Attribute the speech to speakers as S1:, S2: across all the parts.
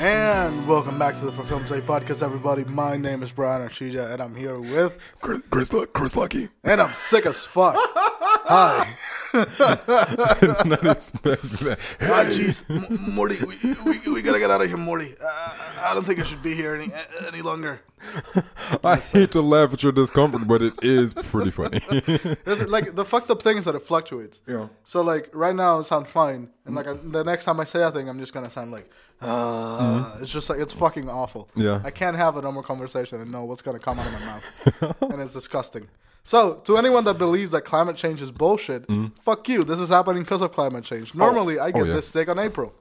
S1: And welcome back to the For Film's Sake podcast, everybody. My name is Brian Archija, and I'm here with,
S2: Chris, Chris, Chris Lucky.
S1: and I'm sick as fuck. Hi.
S2: Not expecting that.
S1: Ah, jeez, M- Morty, we, we, we gotta get out of here, Morty. Uh, I don't think I should be here any any longer.
S2: I hate to laugh at your discomfort, but it is pretty funny.
S1: This is, like the fucked up thing is that it fluctuates.
S2: Yeah.
S1: So like right now it sounds fine, and like I, the next time I say a thing, I'm just gonna sound like, uh, it's just like it's fucking awful.
S2: Yeah.
S1: I can't have a normal conversation and know what's gonna come out of my mouth, and it's disgusting. So to anyone that believes that climate change is bullshit, fuck you. This is happening because of climate change. Normally I get
S2: Oh, yeah.
S1: this sick on April,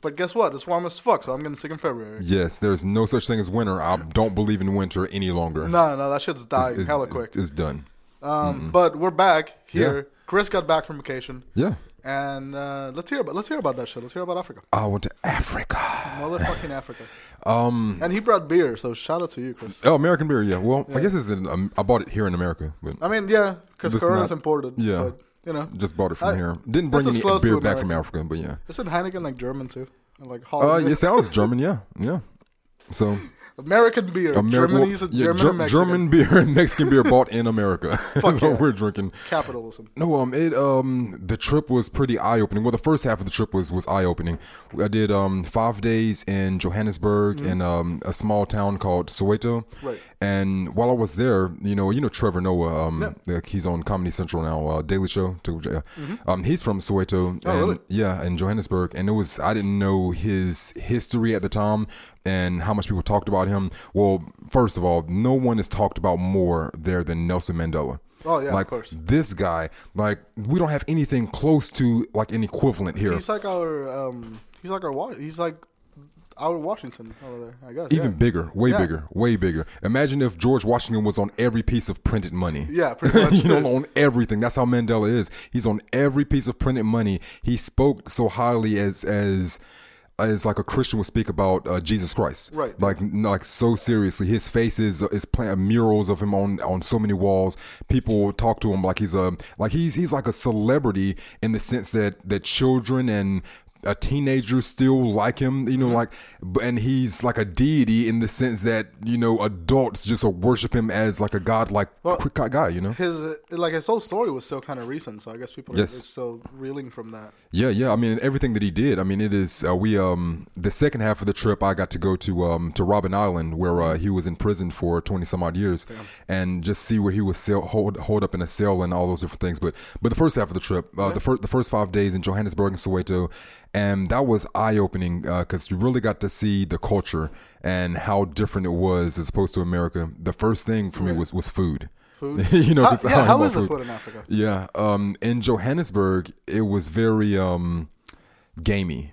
S1: but guess what? It's warm as fuck, so I'm getting sick in February.
S2: yes, there's no such thing as winter. I don't believe in winter any longer.
S1: No, no, that shit's dying
S2: it's,
S1: hella
S2: it's-
S1: quick.
S2: It's done.
S1: Um, but we're back here.
S2: Yeah.
S1: Chris got back from vacation.
S2: Yeah.
S1: And uh, let's hear about let's hear about that shit. Let's hear about Africa,
S2: I went to Africa.
S1: motherfucking Africa.
S2: Um.
S1: And he brought beer, so shout out to you, Chris.
S2: Oh, American beer. Yeah. Well, I guess it's in. Um, I bought it here in America, but
S1: I mean, yeah, because
S2: It's
S1: Corona's
S2: not-
S1: imported.
S2: yeah.
S1: but, you know,
S2: just bought it from
S1: I-
S2: here. Didn't bring any beer back from Africa, but yeah.
S1: isn't Heineken like German too? Like
S2: Uh,
S1: Holland,
S2: it sounds German. Yeah. Yeah. So
S1: American beer.
S2: America,
S1: Germany's a
S2: yeah,
S1: German
S2: Ger-. German beer and Mexican beer bought in America. That's
S1: yeah.
S2: what we're drinking.
S1: capitalism.
S2: No, um, it um, the trip was pretty eye opening. Well, the first half of the trip was was eye opening. I did um five days in Johannesburg in um a small town called Soweto.
S1: Right.
S2: And while I was there, you know, you know Trevor Noah, um, like, he's on Comedy Central now, uh, Daily Show. To, uh, Um, he's from Soweto.
S1: Mm-hmm. Oh,
S2: and,
S1: really?
S2: Yeah, in Johannesburg, and it was I didn't know his history at the time and how much people talked about him. Well, first of all, no one is talked about more there than Nelson Mandela.
S1: Oh, yeah, of
S2: like
S1: course.
S2: this guy, like we don't have anything close to like an equivalent here.
S1: He's like our um, he's like our he's like our Washington over there. I guess.
S2: Even
S1: yeah.
S2: bigger, way
S1: Yeah.
S2: bigger, way bigger. Imagine if George Washington was on every piece of printed money.
S1: Yeah, pretty much.
S2: you know, on everything. That's how Mandela is. He's on every piece of printed money. He spoke so highly as as as like a Christian would speak about uh, Jesus Christ.
S1: Right.
S2: Like like so seriously. His face is is pla- murals of him on on so many walls. People talk to him like he's a like he's he's like a celebrity in the sense that that children and a teenager still like him, you know,
S1: Mm-hmm.
S2: like, and he's like a deity in the sense that you know adults just worship him as like a god, like
S1: Well,
S2: guy, you know.
S1: His like his whole story was still kind of recent, so I guess people
S2: Yes.
S1: are still reeling from that.
S2: Yeah, yeah. I mean, everything that he did. I mean, it is. Uh, we um the second half of the trip, I got to go to um to Robben Island where uh, he was in prison for twenty some odd years, and just see where he was cell, hold hold up in a cell and all those different things. But but the first half of the trip, uh, the first the first five days in Johannesburg and Soweto, and that was eye opening because you really got to see the culture and how different it was as opposed to America. The first thing for me was was food.
S1: Food?
S2: you know,
S1: How- yeah, how
S2: about
S1: is the food in Africa?
S2: yeah, um, in Johannesburg, it was very um, gamey,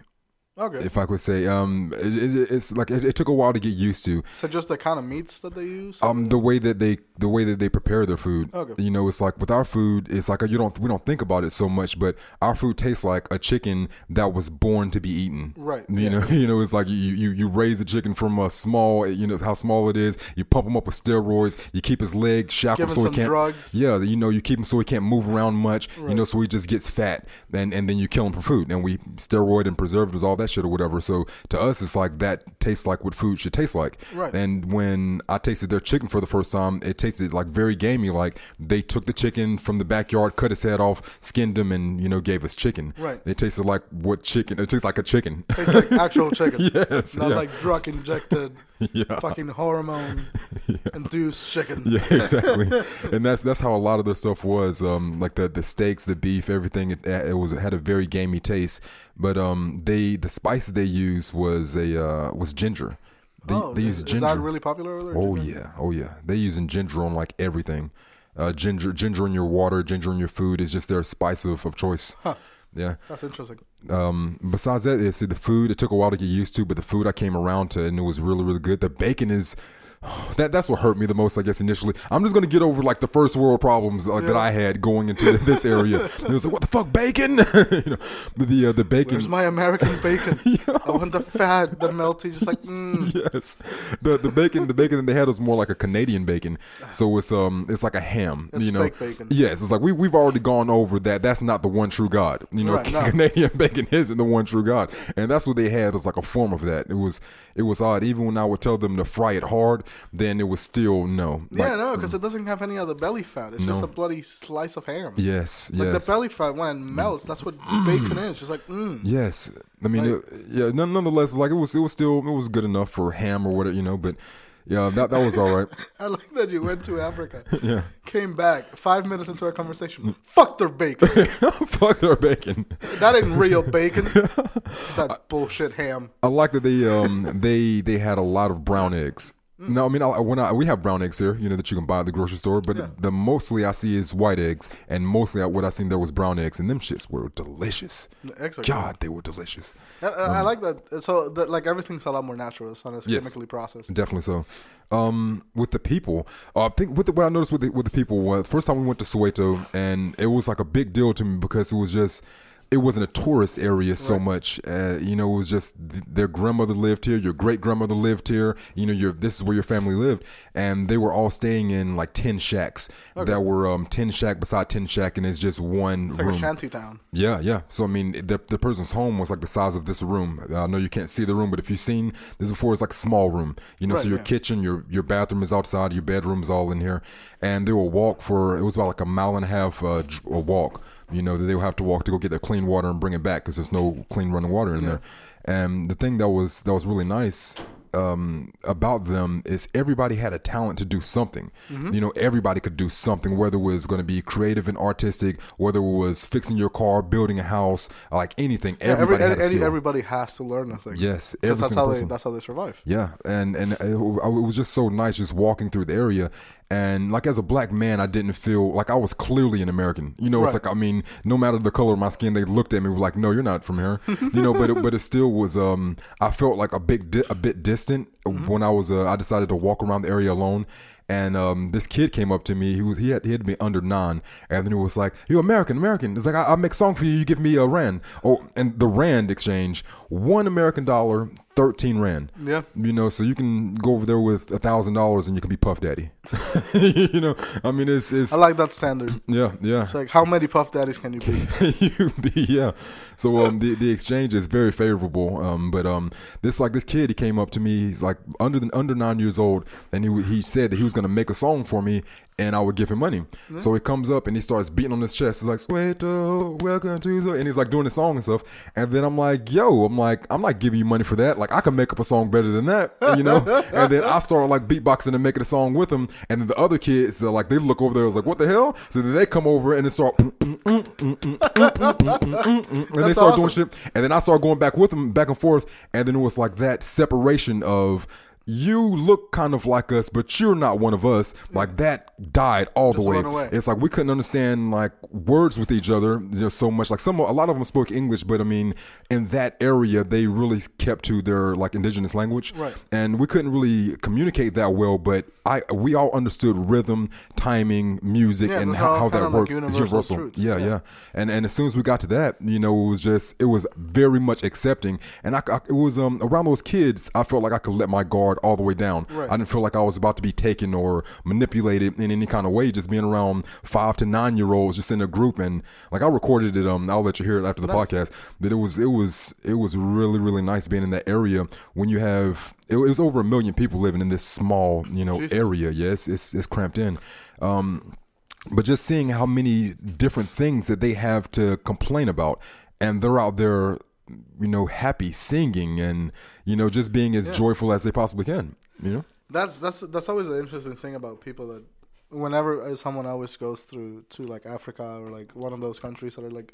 S1: Okay.
S2: if I could say. Um, it, it, it's like it, it took a while to get used to.
S1: so just the kind of meats that they use.
S2: Um, the way that they the way that they prepare their food.
S1: Okay.
S2: You know, it's like with our food, it's like you don't we don't think about it so much, but our food tastes like a chicken that was born to be eaten.
S1: Right,
S2: You know, you know, it's like you you you raise a chicken from a small, you know how small it is. You pump him up with steroids. You keep his leg shackled so he can't.
S1: drugs.
S2: Yeah, you know, you keep him so he can't move around much. You know, so he just gets fat, and and then you kill him for food. And we steroid and preservatives, all that shit or whatever. So to us, it's like that tastes like what food should taste like.
S1: Right.
S2: And when I tasted their chicken for the first time, it tasted like very gamey. Like they took the chicken from the backyard, cut his head off, skinned him, and you know gave us chicken.
S1: Right.
S2: It tasted like what chicken? It tastes like a chicken.
S1: Tastes like actual chicken.
S2: yes.
S1: Not
S2: yeah.
S1: like drug injected,
S2: Yeah.
S1: fucking hormone induced chicken.
S2: Yeah, exactly. and that's that's how a lot of the stuff was. Um, like the the steaks, the beef, everything. It, it was it had a very gamey taste. But um, they the spice they used was a uh, was ginger. They,
S1: oh,
S2: they
S1: is,
S2: use
S1: is
S2: ginger.
S1: that really popular over there?
S2: Oh
S1: Ginger?
S2: yeah, oh yeah. They using ginger on like everything. Uh, ginger, ginger in your water, ginger in your food is just their spice of, of choice.
S1: Huh.
S2: Yeah.
S1: That's interesting.
S2: Um, besides that, it's the food. It took a while to get used to, but the food I came around to, and it was really, really good. The bacon is that that's what hurt me the most, I guess, initially. I'm just gonna get over like the first world problems like, that I had going into this area. It was like, what the fuck, bacon? you know, the uh, the bacon.
S1: Where's my American bacon? I want the fat, the melty, just like mm.
S2: yes, the the bacon the bacon that they had was more like a Canadian bacon, so it's um it's like a ham.
S1: It's
S2: you know,
S1: fake bacon.
S2: yes, it's like we we've already gone over that. That's not the one true God. You know,
S1: Right, no.
S2: Canadian bacon isn't the one true God, and that's what they had was like a form of that. It was it was odd. Even when I would tell them to fry it hard, then it was still no.
S1: Yeah, no, because it doesn't have any other belly fat. It's just a bloody slice of ham.
S2: Yes,
S1: Like
S2: yes.
S1: the belly fat when it melts, that's what bacon is. Just like mm.
S2: Yes, I mean,
S1: Like-
S2: it, yeah. none- Nonetheless, like it was, it was still, it was good enough for ham or whatever, you know. But yeah, that that was all right.
S1: I like that you went to Africa,
S2: Yeah,
S1: came back five minutes into our conversation. Fuck their bacon.
S2: fuck their bacon.
S1: that ain't real bacon. That bullshit ham.
S2: I like that they um they they had a lot of brown eggs. No, I mean I, when I we have brown eggs here, you know that you can buy at the grocery store, but
S1: Yeah.
S2: the mostly I see is white eggs, and mostly what I seen there was brown eggs, and them shits were delicious.
S1: The eggs are
S2: God, they were delicious.
S1: I, I I like that. So, that, like everything's a lot more natural. It's not as
S2: Yes.
S1: chemically processed.
S2: Definitely so. Um, with the people, uh, I think with the, what I noticed with the, with the people was first time we went to Soweto, and it was like a big deal to me because it was just it wasn't a tourist area so
S1: Right.
S2: much. Uh, you know, it was just th- their grandmother lived here, your great grandmother lived here. You know, your this is where your family lived, and they were all staying in like ten shacks that were um ten shack beside ten shack, and it's just one
S1: It's like
S2: room.
S1: a shanty town.
S2: Yeah, yeah. So I mean, the the person's home was like the size of this room. I know you can't see the room, but if you've seen this before, it's like a small room. You know, so your
S1: yeah.
S2: kitchen, your your bathroom is outside, your bedroom is all in here, and they will walk for it was about like a mile and a half uh, a walk. You know that they will have to walk to go get their clean water and bring it back because there's no clean running water in there. And the thing that was that was really nice um, about them is everybody had a talent to do something.
S1: Mm-hmm.
S2: You know, everybody could do something, whether it was going to be creative and artistic, whether it was fixing your car, building a house, like anything.
S1: Yeah, every,
S2: everybody had a
S1: any-
S2: skill.
S1: everybody has to learn a thing.
S2: yes, every
S1: that's how
S2: person.
S1: they that's how they survive.
S2: Yeah, and and it, it was just so nice just walking through the area, and like as a black man, I didn't feel like I was clearly an American. You know, it's
S1: Right.
S2: like I mean, no matter the color of my skin, they looked at me like, "No, you're not from here." you know, but it, but it still was. Um, I felt like a big di- a bit distant when I was. Uh, I decided to walk around the area alone. And um, this kid came up to me. He was he had he had be under nine, and then he was like, "You American, American." It's like I, I make song for you. You give me a rand. Oh, and the rand exchange, one American dollar, thirteen rand.
S1: Yeah.
S2: You know, so you can go over there with a thousand dollars and you can be Puff Daddy. you know, I mean, it's it's
S1: I like that standard.
S2: yeah yeah.
S1: It's like how many puff daddies can you be?
S2: you be yeah. So um the, the exchange is very favorable. Um but um this like this kid he came up to me he's like under the under nine years old and he he said that he was gonna make a song for me and I would give him money. So he comes up and he starts beating on his chest. He's like, Sweeto, welcome to the and he's like doing the song and stuff. And then I'm like, yo, I'm like, I'm not giving you money for that. Like I can make up a song better than that, you know? and then I start like beatboxing and making a song with him. And then the other kids like they look over there, I was like, what the hell? So then they come over and they start and they start doing shit. And then I start going back with them, back and forth. And then it was like that separation of you look kind of like us, but you're not one of us. Like that died all the way.
S1: away.
S2: It's like we couldn't understand like words with each other just so much. Like some, a lot of them spoke English, but I mean, in that area, they really kept to their like indigenous language,
S1: Right.
S2: and we couldn't really communicate that well. But I, we all understood rhythm, timing, music,
S1: Yeah,
S2: and how, how that works. It's
S1: universal
S2: universal. Yeah,
S1: Yeah.
S2: yeah, And and as soon as we got to that, you know, it was just it was very much accepting, and I, I- it was um around those kids. I felt like I could let my guard all the way down.
S1: Right.
S2: I didn't feel like I was about to be taken or manipulated in any kind of way. Just being around five to nine year olds, just in a group, and like I recorded it. Um, I'll let you hear it after the
S1: Nice.
S2: podcast. But it was it was it was really really nice being in that area when you have it, was over a million people living in this small you know
S1: Jesus.
S2: area. Yes, it's it's cramped in. Um, but just seeing how many different things that they have to complain about and they're out there you know happy singing and you know just being as
S1: Yeah.
S2: joyful as they possibly can you know
S1: That's that's that's always an interesting thing about people that whenever uh, someone always goes through to like Africa or like one of those countries that are like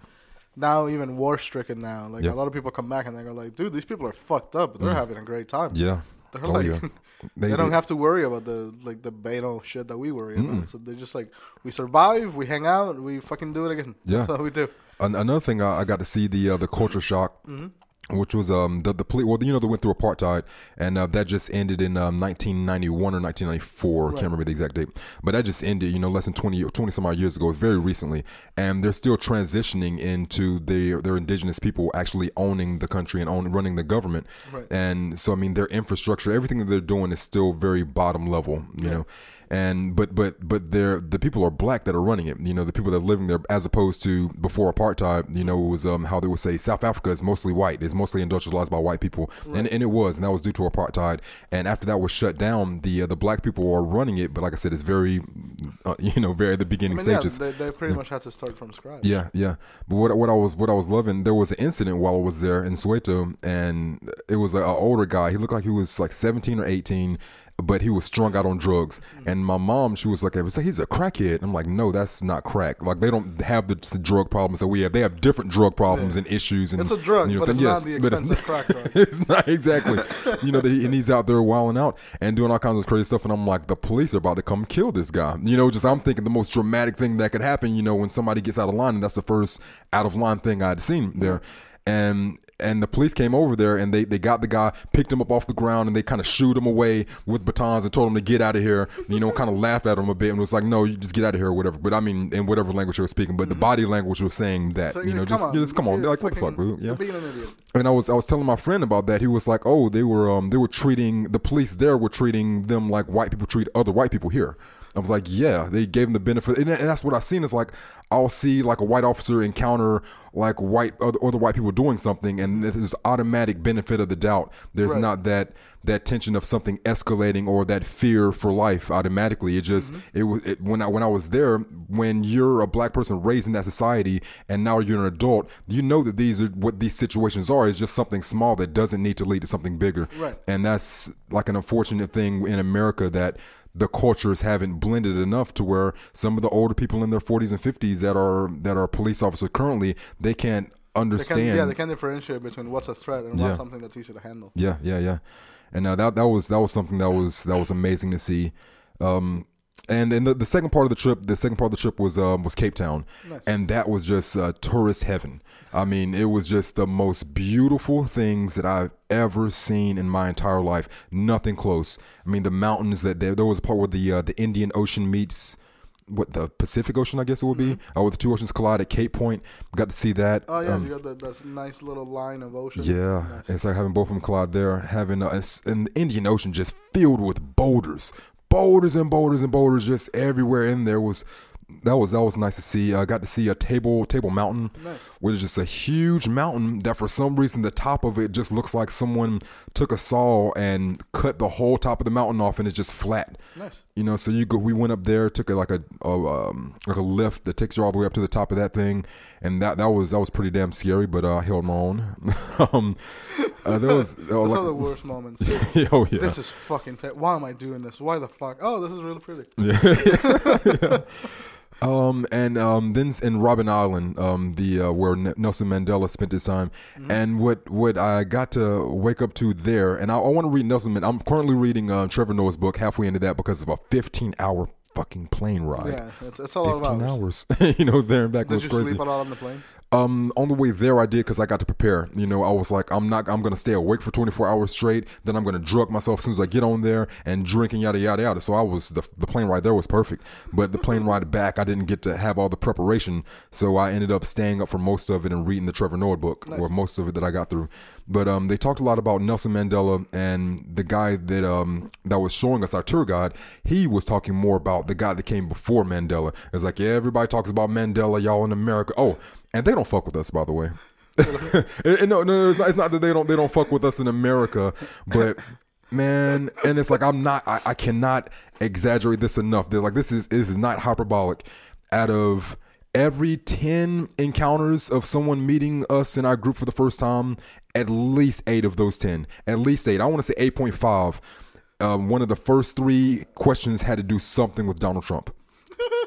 S1: now even war stricken now. Like
S2: Yeah.
S1: a lot of people come back and they go like, dude, these people are fucked up, but they're having a great time.
S2: yeah
S1: They're
S2: Mm. Oh,
S1: like
S2: yeah.
S1: they, don't have to worry about the like the banal shit that we worry about. So they're just like we survive, we hang out, we fucking do it again.
S2: Yeah.
S1: That's what we do.
S2: An- another thing I, I got to see the uh, the culture shock
S1: Mm-hmm.
S2: Which was um the the well you know they went through apartheid and uh, that just ended in um, 1991 or 1994 can't remember the exact date but that just ended you know less than 20 20 some odd years ago very recently and they're still transitioning into their their indigenous people actually owning the country and own running the government.
S1: Right.
S2: and so I mean their infrastructure everything that they're doing is still very bottom level you know and but but but they're the people are black that are running it you know the people that are living there as opposed to before apartheid you know it was um how they would say south africa is mostly white it's mostly industrialized by white people and, and it was and that was due to apartheid and after that was shut down the uh, the black people are running it but like i said it's very uh, you know very at the
S1: I
S2: beginning
S1: mean, yeah,
S2: stages
S1: they, they pretty much had to start from scratch.
S2: yeah, yeah. But what what I was what I was loving, there was an incident while I was there in Soweto, and it was an older guy. He looked like he was like seventeen or eighteen, but he was strung out on drugs.
S1: Mm-hmm.
S2: And my mom, she was like, "I was like, he's a crackhead." I'm like, "No, that's not crack. Like they don't have the drug problems that we have. They have different drug problems and issues. And
S1: It's a drug,
S2: you know,
S1: but it's
S2: thing-
S1: not the
S2: but it's
S1: expensive crack drug.
S2: it's not exactly. you know, that he, and he's out there wilding out and doing all kinds of crazy stuff. And I'm like, the police are about to come kill this guy. You know, just I'm thinking the most dramatic thing that could happen. You know, when somebody gets out of line, and that's the first out of line thing I'd seen there. And and the police came over there and they, they got the guy, picked him up off the ground, and they kind of shooed him away with batons and told him to get out of here. You know, kind of laughed at him a bit and was like, "No, you just get out of here or whatever." But I mean, in whatever language they were speaking, but the body language was saying that.
S1: So,
S2: you know,
S1: come
S2: just
S1: on,
S2: just come on, like what the fuck, boo? Yeah.
S1: You're being an idiot.
S2: And I was I was telling my friend about that. He was like, "Oh, they were um they were treating the police there were treating them like white people treat other white people here." I was like, "Yeah, they gave them the benefit." And, and that's what I've seen is like I'll see like a white officer encounter like white other, other white people doing something, and there's automatic benefit of the doubt. There's
S1: Right.
S2: not that that tension of something escalating or that fear for life automatically. It just
S1: Mm-hmm.
S2: it was it, when I when I was there. When you're a black person raised in that society, and now you're an adult, you know that these are what these situations are. Is just something small that doesn't need to lead to something bigger.
S1: Right.
S2: And that's like an unfortunate thing in America that the cultures haven't blended enough to where some of the older people in their 40s and 50s that are that are police officers currently they can't
S1: They
S2: understand.
S1: can, yeah, they can differentiate between what's a threat and
S2: Yeah.
S1: what's something that's easy to handle.
S2: Yeah, yeah, yeah. And uh, that that was that was something that was that was amazing to see. Um, and then the, the second part of the trip, the second part of the trip was um, was Cape Town,
S1: Nice.
S2: and that was just uh, tourist heaven. I mean, it was just the most beautiful things that I've ever seen in my entire life. Nothing close. I mean, the mountains that there, there was a part where the uh, the Indian Ocean meets what the Pacific Ocean, I guess it would be, uh, where the two oceans collide at Cape Point. Got to see that.
S1: Oh yeah,
S2: Um,
S1: you got that, that nice little line of ocean.
S2: yeah,
S1: Nice.
S2: it's like having both of them collide there. Having uh, an Indian Ocean just filled with boulders, boulders and boulders and boulders just everywhere in there was. That was that was nice to see. I got to see a table table mountain,
S1: Nice.
S2: Is just a huge mountain that for some reason the top of it just looks like someone took a saw and cut the whole top of the mountain off and it's just flat.
S1: Nice.
S2: You know, so you go. We went up there, took a, like a, a um, like a lift that takes you all the way up to the top of that thing, and that that was that was pretty damn scary. But uh, I held my own. um, uh, there was uh,
S1: Those
S2: like,
S1: are the worst moments.
S2: oh yeah,
S1: This is fucking. Ter- Why am I doing this? Why the fuck? Oh, this is really pretty.
S2: yeah. Um and um then in Robben Island, um the uh, where N- Nelson Mandela spent his time, and what what I got to wake up to there, and I, I want to read Nelson. Man- I'm currently reading uh, Trevor Noah's book, halfway into that because of a 15 hour fucking plane ride.
S1: Yeah, it's, it's a lot of
S2: 15
S1: hours.
S2: hours, you know, there and back
S1: Did
S2: was
S1: you
S2: crazy.
S1: sleep a lot on the plane?
S2: Um, on the way there, I did because I got to prepare. You know, I was like, I'm not, I'm gonna stay awake for 24 hours straight. Then I'm gonna drug myself as soon as I get on there and drink and yada yada yada. So I was the the plane ride there was perfect, but the plane ride back, I didn't get to have all the preparation. So I ended up staying up for most of it and reading the Trevor Noah book, or most of it that I got through. But um, they talked a lot about Nelson Mandela and the guy that um that was showing us our tour guide. He was talking more about the guy that came before Mandela. It's like, yeah, everybody talks about Mandela, y'all in America. Oh, and they don't fuck with us, by the way. And- no, no, no, it's not, it's not that they don't they don't fuck with us in America, but man, and it's like I'm not, I, I cannot exaggerate this enough. They're like this is this is not hyperbolic. Out of every ten encounters of someone meeting us in our group for the first time, at least eight of those ten, at least eight. I want to say eight point five. Um, one of the first three questions had to do something with Donald Trump.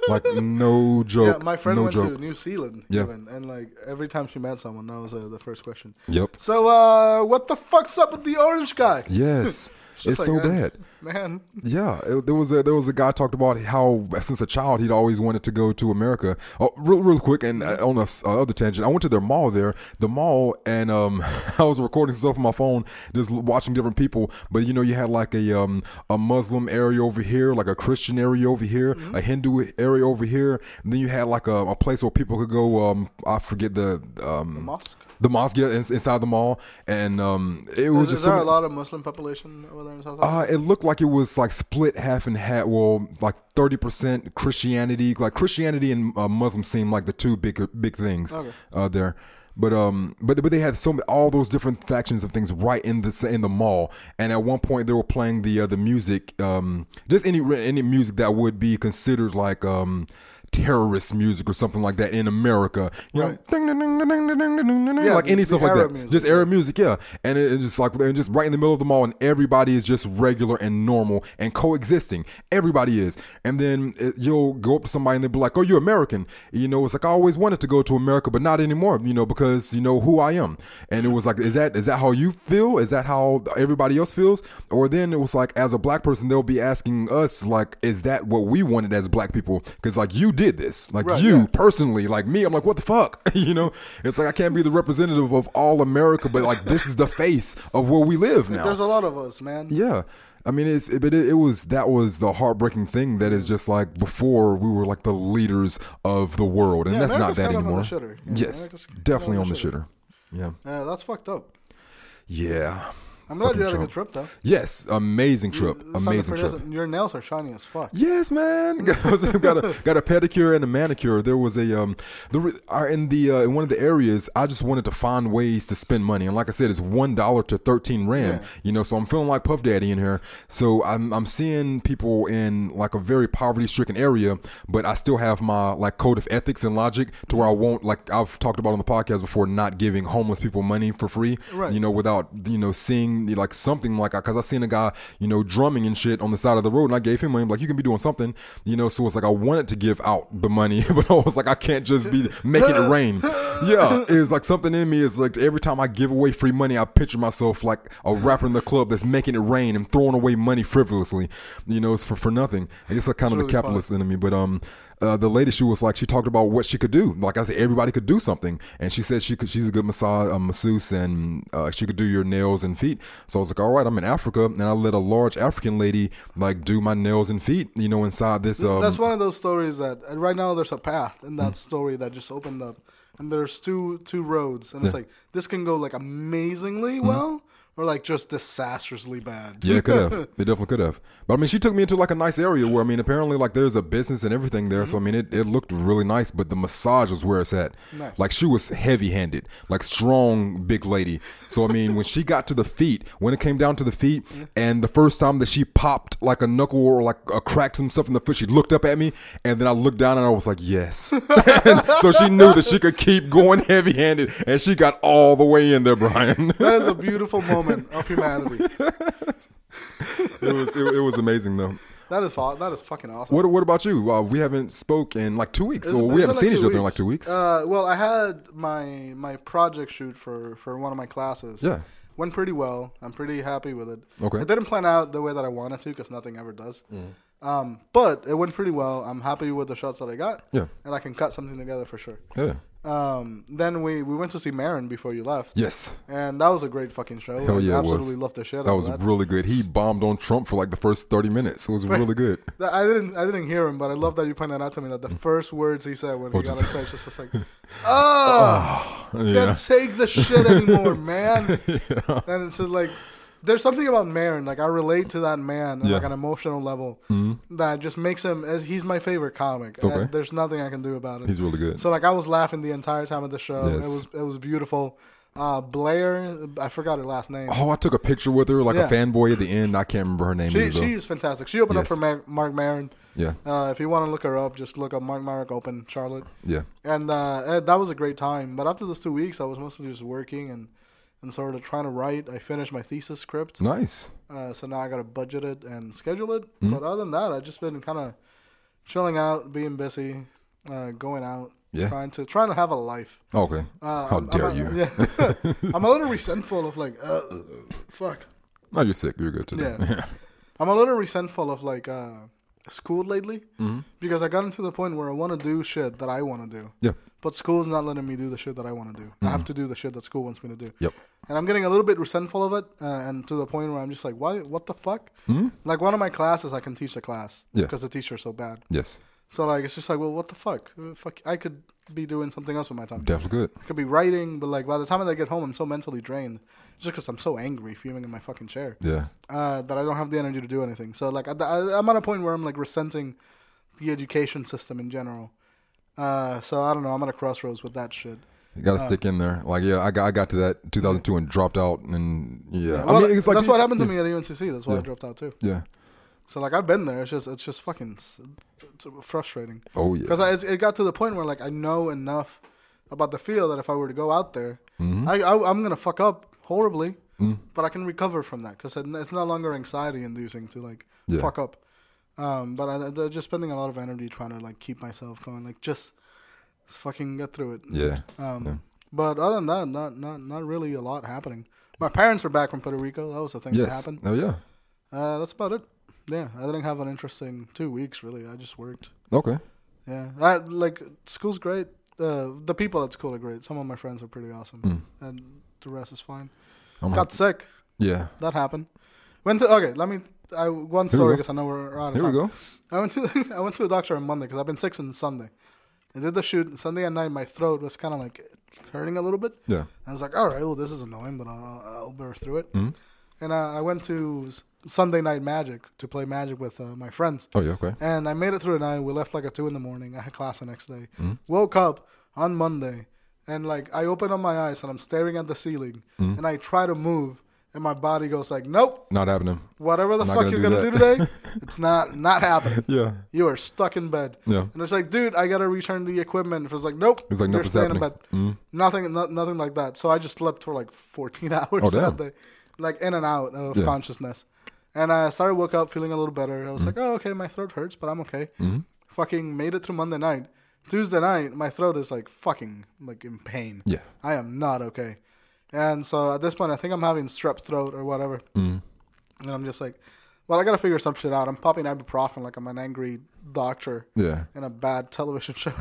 S2: Like no joke.
S1: yeah, my friend
S2: no
S1: went
S2: joke.
S1: to New Zealand.
S2: Yeah.
S1: Even, and like every time she met someone, that was uh, the first question.
S2: Yep.
S1: So, uh, what the fuck's up with the orange guy?
S2: Yes. It's
S1: like,
S2: so bad.
S1: man.
S2: Yeah, it, there was a there was a guy talked about how since a child he'd always wanted to go to America. Oh, real real quick, and uh, on a uh, other tangent, I went to their mall there, the mall, and um, I was recording stuff on my phone, just watching different people. But you know, you had like a um a Muslim area over here, like a Christian area over here, a Hindu area over here, and then you had like a, a place where people could go. Um, I forget the um
S1: Mosque.
S2: The mosque yeah, ins- inside the mall, and um, it was
S1: Is,
S2: just
S1: is there
S2: so
S1: a lot of Muslim population over there in South Africa?
S2: uh, it looked like it was like split half and half. Well, like thirty percent Christianity. Like Christianity and uh, Muslim seem like the two big big things
S1: Okay.
S2: uh, there. But um, but but they had so many, all those different factions of things right in the in the mall. And at one point they were playing the uh, the music, um, just any any music that would be considered like um terrorist music or something like that in America. You know,
S1: yeah,
S2: like any stuff like that. Just Arab music, yeah. And it, it's just like and just right in the middle of the mall, and everybody is just regular and normal and coexisting. Everybody is. And then it, you'll go up to somebody and they'll be like, "Oh, you're American." You know, it's like I always wanted to go to America, but not anymore. You know, because you know who I am. And it was like, is that is that how you feel? Is that how everybody else feels? Or then it was like, as a black person, they'll be asking us like, is that what we wanted as black people? Because like you did this, like
S1: Right,
S2: you
S1: yeah.
S2: personally, like me, I'm like, what the fuck? you know, it's like I can't be the representative of all America, but like this is the face of where we live now.
S1: There's a lot of us, man.
S2: yeah. I mean, it's but it, it was that was the heartbreaking thing that is mm. just like before we were like the leaders of the world, and
S1: Yeah,
S2: that's
S1: America's
S2: not that anymore.
S1: shitter.
S2: Yes,
S1: America's
S2: definitely
S1: on the
S2: the shitter. Yeah,
S1: Yeah, that's fucked up.
S2: yeah.
S1: I'm glad you had
S2: Fucking
S1: a good trip though.
S2: Yes, amazing trip,
S1: not
S2: amazing trip.
S1: Your nails are shiny as fuck.
S2: Yes, man. got a got a pedicure and a manicure. There was a um the re- uh, in the uh, in one of the areas. I just wanted to find ways to spend money, and like I said, it's one dollar to thirteen rand.
S1: Yeah.
S2: You know, so I'm feeling like Puff Daddy in here. So I'm I'm seeing people in like a very poverty stricken area, but I still have my like code of ethics and logic to where I won't like I've talked about on the podcast before, not giving homeless people money for free.
S1: Right.
S2: You know, without you know seeing like something like because I seen a guy you know drumming and shit on the side of the road, and I gave him money. I'm like, you can be doing something, you know. So it's like I wanted to give out the money, but I was like, I can't just be making it rain. Yeah, it's like something in me is like every time I give away free money, I picture myself like a rapper in the club that's making it rain and throwing away money frivolously. You know, it's for for nothing. I guess that's kind of
S1: really
S2: the capitalist in me, but um. Uh, the lady, she was like, she talked about what she could do. Like I said, everybody could do something, and she said she could. She's a good massage, a masseuse, and uh, she could do your nails and feet. So I was like, all right, I'm in Africa, and I let a large African lady like do my nails and feet. You know, inside this. Um,
S1: That's one of those stories that right now there's a path in that story that just opened up, and there's two two roads, and it's like this can go like amazingly well, or like just disastrously bad.
S2: Mm-hmm. Yeah, it could have. It definitely could have. But I mean, she took me into like a nice area where I mean, apparently like there's a business and everything there. So I mean, it, it looked really nice. But the massage was where it's at.
S1: Nice.
S2: Like she was heavy handed, like strong big lady. So I mean, when she got to the feet, when it came down to the feet, and the first time that she popped like a knuckle or like a cracked some stuff in the foot, she looked up at me, and then I looked down and I was like, yes. So she knew that she could keep going heavy handed, and she got all the way in there, Brian.
S1: that is a beautiful moment of humanity.
S2: it was it, it was amazing though.
S1: That is fa- that is fucking awesome.
S2: What What about you? Uh, we haven't spoke in like two weeks.
S1: It's-
S2: so we haven't
S1: been
S2: seen each other in like two weeks.
S1: Uh, well, I had my my project shoot for for one of my classes.
S2: yeah.
S1: went pretty well. I'm pretty happy with it.
S2: Okay.
S1: It didn't plan out the way that I wanted to because nothing ever does.
S2: Mm.
S1: Um, but it went pretty well. I'm happy with the shots that I got.
S2: Yeah.
S1: And I can cut something together for sure.
S2: Yeah.
S1: Um, then we, we went to see Maron before you left.
S2: Yes.
S1: And that was a great fucking show.
S2: Hell
S1: I
S2: yeah,
S1: absolutely loved the shit
S2: That was
S1: that.
S2: really good. He bombed on Trump for like the first thirty minutes. It was really good.
S1: That- I didn't I didn't hear him, but I love that you pointed out to me that the first words he said when he got
S2: you
S1: on stage was just like, "Oh,
S2: Yeah.
S1: can't take the shit anymore, man." And it's just like, there's something about Maron, like I relate to that man on
S2: Yeah.
S1: like an emotional level that just makes him. as He's my favorite comic.
S2: Okay.
S1: And there's nothing I can do about it.
S2: He's really good.
S1: so like I was laughing the entire time of the show.
S2: Yes.
S1: It was it was beautiful. Uh, Blair, I forgot her last name.
S2: Oh, I took a picture with her, like
S1: Yeah.
S2: a fanboy at the end. I can't remember her name
S1: she she's fantastic. She opened
S2: Yes.
S1: up for Mar- Mark Maron.
S2: Yeah.
S1: Uh, if you want to look her up, just look up Mark Maron Open Charlotte.
S2: Yeah.
S1: And uh, that was a great time. But after those two weeks, I was mostly just working and, and sort of trying to write. I finished my thesis script.
S2: Nice.
S1: Uh, so now I got to budget it and schedule it.
S2: Mm-hmm.
S1: But other than that, I've just been kind of chilling out, being busy, uh, going out,
S2: Yeah.
S1: trying to trying to have a life.
S2: Okay.
S1: Uh,
S2: How
S1: I'm-
S2: dare
S1: I'm
S2: you?
S1: Yeah. I'm a little resentful of like, uh, fuck.
S2: No, you're sick. You're good today.
S1: Yeah. I'm a little resentful of like uh, school lately
S2: hmm
S1: because I got into the point where I want to do shit that I want to do.
S2: Yeah.
S1: But school's not letting me do the shit that I want to do. I have to do the shit that school wants me to do.
S2: Mm-hmm. Yep.
S1: And I'm getting a little bit resentful of it, uh, and to the point where I'm just like, why? What the fuck?
S2: hmm
S1: Like one of my classes, I can teach the class
S2: Yeah.
S1: because the teacher's so bad.
S2: Yes.
S1: So like, it's just like, well, what the fuck? Fuck, I could be doing something else with my time.
S2: Definitely good.
S1: I could be writing, but like by the time that I get home, I'm so mentally drained, just because I'm so angry, fuming in my fucking chair,
S2: Yeah.
S1: uh, that I don't have the energy to do anything. So like, I, I, I'm at a point where I'm like resenting the education system in general. Uh, so I don't know. I'm at a crossroads with that shit.
S2: You got to
S1: Uh,
S2: stick in there. Like, yeah, I got, I got to that 2002 and dropped out, and yeah,
S1: Well,
S2: I mean, it's like
S1: that's what happened to
S2: yeah,
S1: me at UNCC. That's why I dropped out too.
S2: Yeah.
S1: So like, I've been there. It's just, it's just fucking, s- it's frustrating.
S2: Oh yeah.
S1: Because it, it got to the point where like I know enough about the field that if I were to go out there,
S2: Mhm.
S1: I, I I'm gonna fuck up horribly,
S2: Mm.
S1: but I can recover from that because it's no longer anxiety inducing to like
S2: Yeah.
S1: fuck up. Um, but I, I'm just spending a lot of energy trying to like keep myself going, like just, just fucking get through it.
S2: Yeah.
S1: Um,
S2: Yeah.
S1: but other than that, not not not really a lot happening. My parents were back from Puerto Rico. That was the thing that happened.
S2: Oh yeah.
S1: Uh, that's about it. Yeah, I didn't have an interesting two weeks really. I just worked.
S2: Okay.
S1: Yeah, I, like school's great. Uh, the people at school are great. Some of my friends are pretty awesome,
S2: Mm.
S1: and the rest is fine.
S2: I'm
S1: Got sick.
S2: yeah.
S1: That happened. Went to okay. Let me. I one
S2: Here
S1: story because I know we're out of
S2: Here we
S1: time.
S2: go.
S1: I went to I went to a doctor on Monday because I've been sick since Sunday. I did the shoot Sunday at night. My throat was kind of like hurting a little bit.
S2: Yeah.
S1: I was like, all right, well, this is annoying, but I'll, I'll bear through it.
S2: Mhm.
S1: And uh, I went to Sunday Night Magic to play Magic with uh, my friends.
S2: Oh yeah. Okay.
S1: And I made it through the night. We left like at 2 in the morning. I had class the next day.
S2: Mhm.
S1: Woke up on Monday, and like I open up my eyes and I'm staring at the ceiling.
S2: Mhm.
S1: And I try to move, and my body goes like, nope,
S2: Not happening.
S1: whatever the
S2: I'm
S1: fuck
S2: gonna
S1: you're
S2: do
S1: going to do today, it's not not happening.
S2: Yeah.
S1: You are stuck in bed.
S2: Yeah.
S1: And it's like, dude, I got to return the equipment. It was like, nope,
S2: It's like
S1: you're staying
S2: happening.
S1: in bed.
S2: Mm.
S1: Nothing, no, nothing like that. So I just slept for like 14 hours
S2: Oh, damn.
S1: that day, like in and out of
S2: Yeah.
S1: consciousness. And I started woke up feeling a little better. I was
S2: Mm.
S1: like, oh, okay, my throat hurts, but I'm okay.
S2: Mhm.
S1: Fucking made it through Monday night. Tuesday night, my throat is like fucking like in pain.
S2: Yeah.
S1: I am not okay. And so at this point, I think I'm having strep throat or whatever.
S2: Mm.
S1: And I'm just like, well, I gotta figure some shit out. I'm popping ibuprofen like I'm an angry doctor
S2: Yeah.
S1: in a bad television show.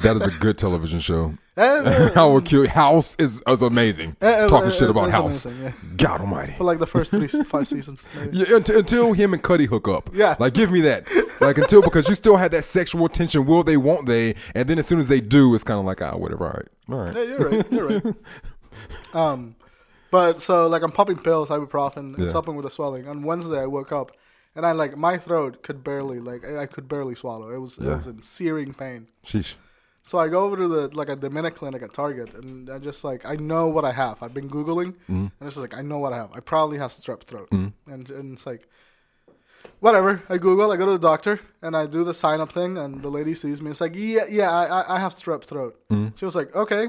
S2: That is a good television show. Will kill House is is amazing.
S1: eh, eh,
S2: Talking shit about House.
S1: amazing, yeah.
S2: God Almighty.
S1: For like the first three, five seasons. Maybe.
S2: Yeah, until, until him and Cuddy hook up.
S1: Yeah.
S2: Like, give me that. Like, until, because you still had that sexual tension. Will they, won't they? And then as soon as they do, it's kind of like, ah, whatever. All right. All right.
S1: Yeah, you're right. You're right. um, but so like I'm popping pills, ibuprofen. It's
S2: Yeah.
S1: helping with the swelling. On Wednesday, I woke up and I like my throat could barely like I could barely swallow. It was it was in searing pain.
S2: Sheesh.
S1: So I go over to the like a the minute clinic at Target, and I just like I know what I have. I've been googling,
S2: Mm.
S1: and it's just like I know what I have. I probably have strep throat,
S2: Mm.
S1: and and it's like whatever. I Google, I go to the doctor, and I do the sign up thing, and the lady sees me. It's like yeah, yeah, I I- have strep throat.
S2: Mm.
S1: She was like, okay,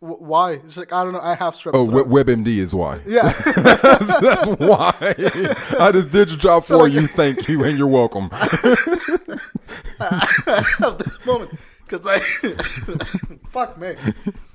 S1: why? It's like, I don't know, I have strep
S2: Oh,
S1: throat.
S2: WebMD is why.
S1: yeah,
S2: that's, that's why. I just did your job for
S1: like-
S2: you. Thank you, and you're welcome.
S1: at this moment because I fuck me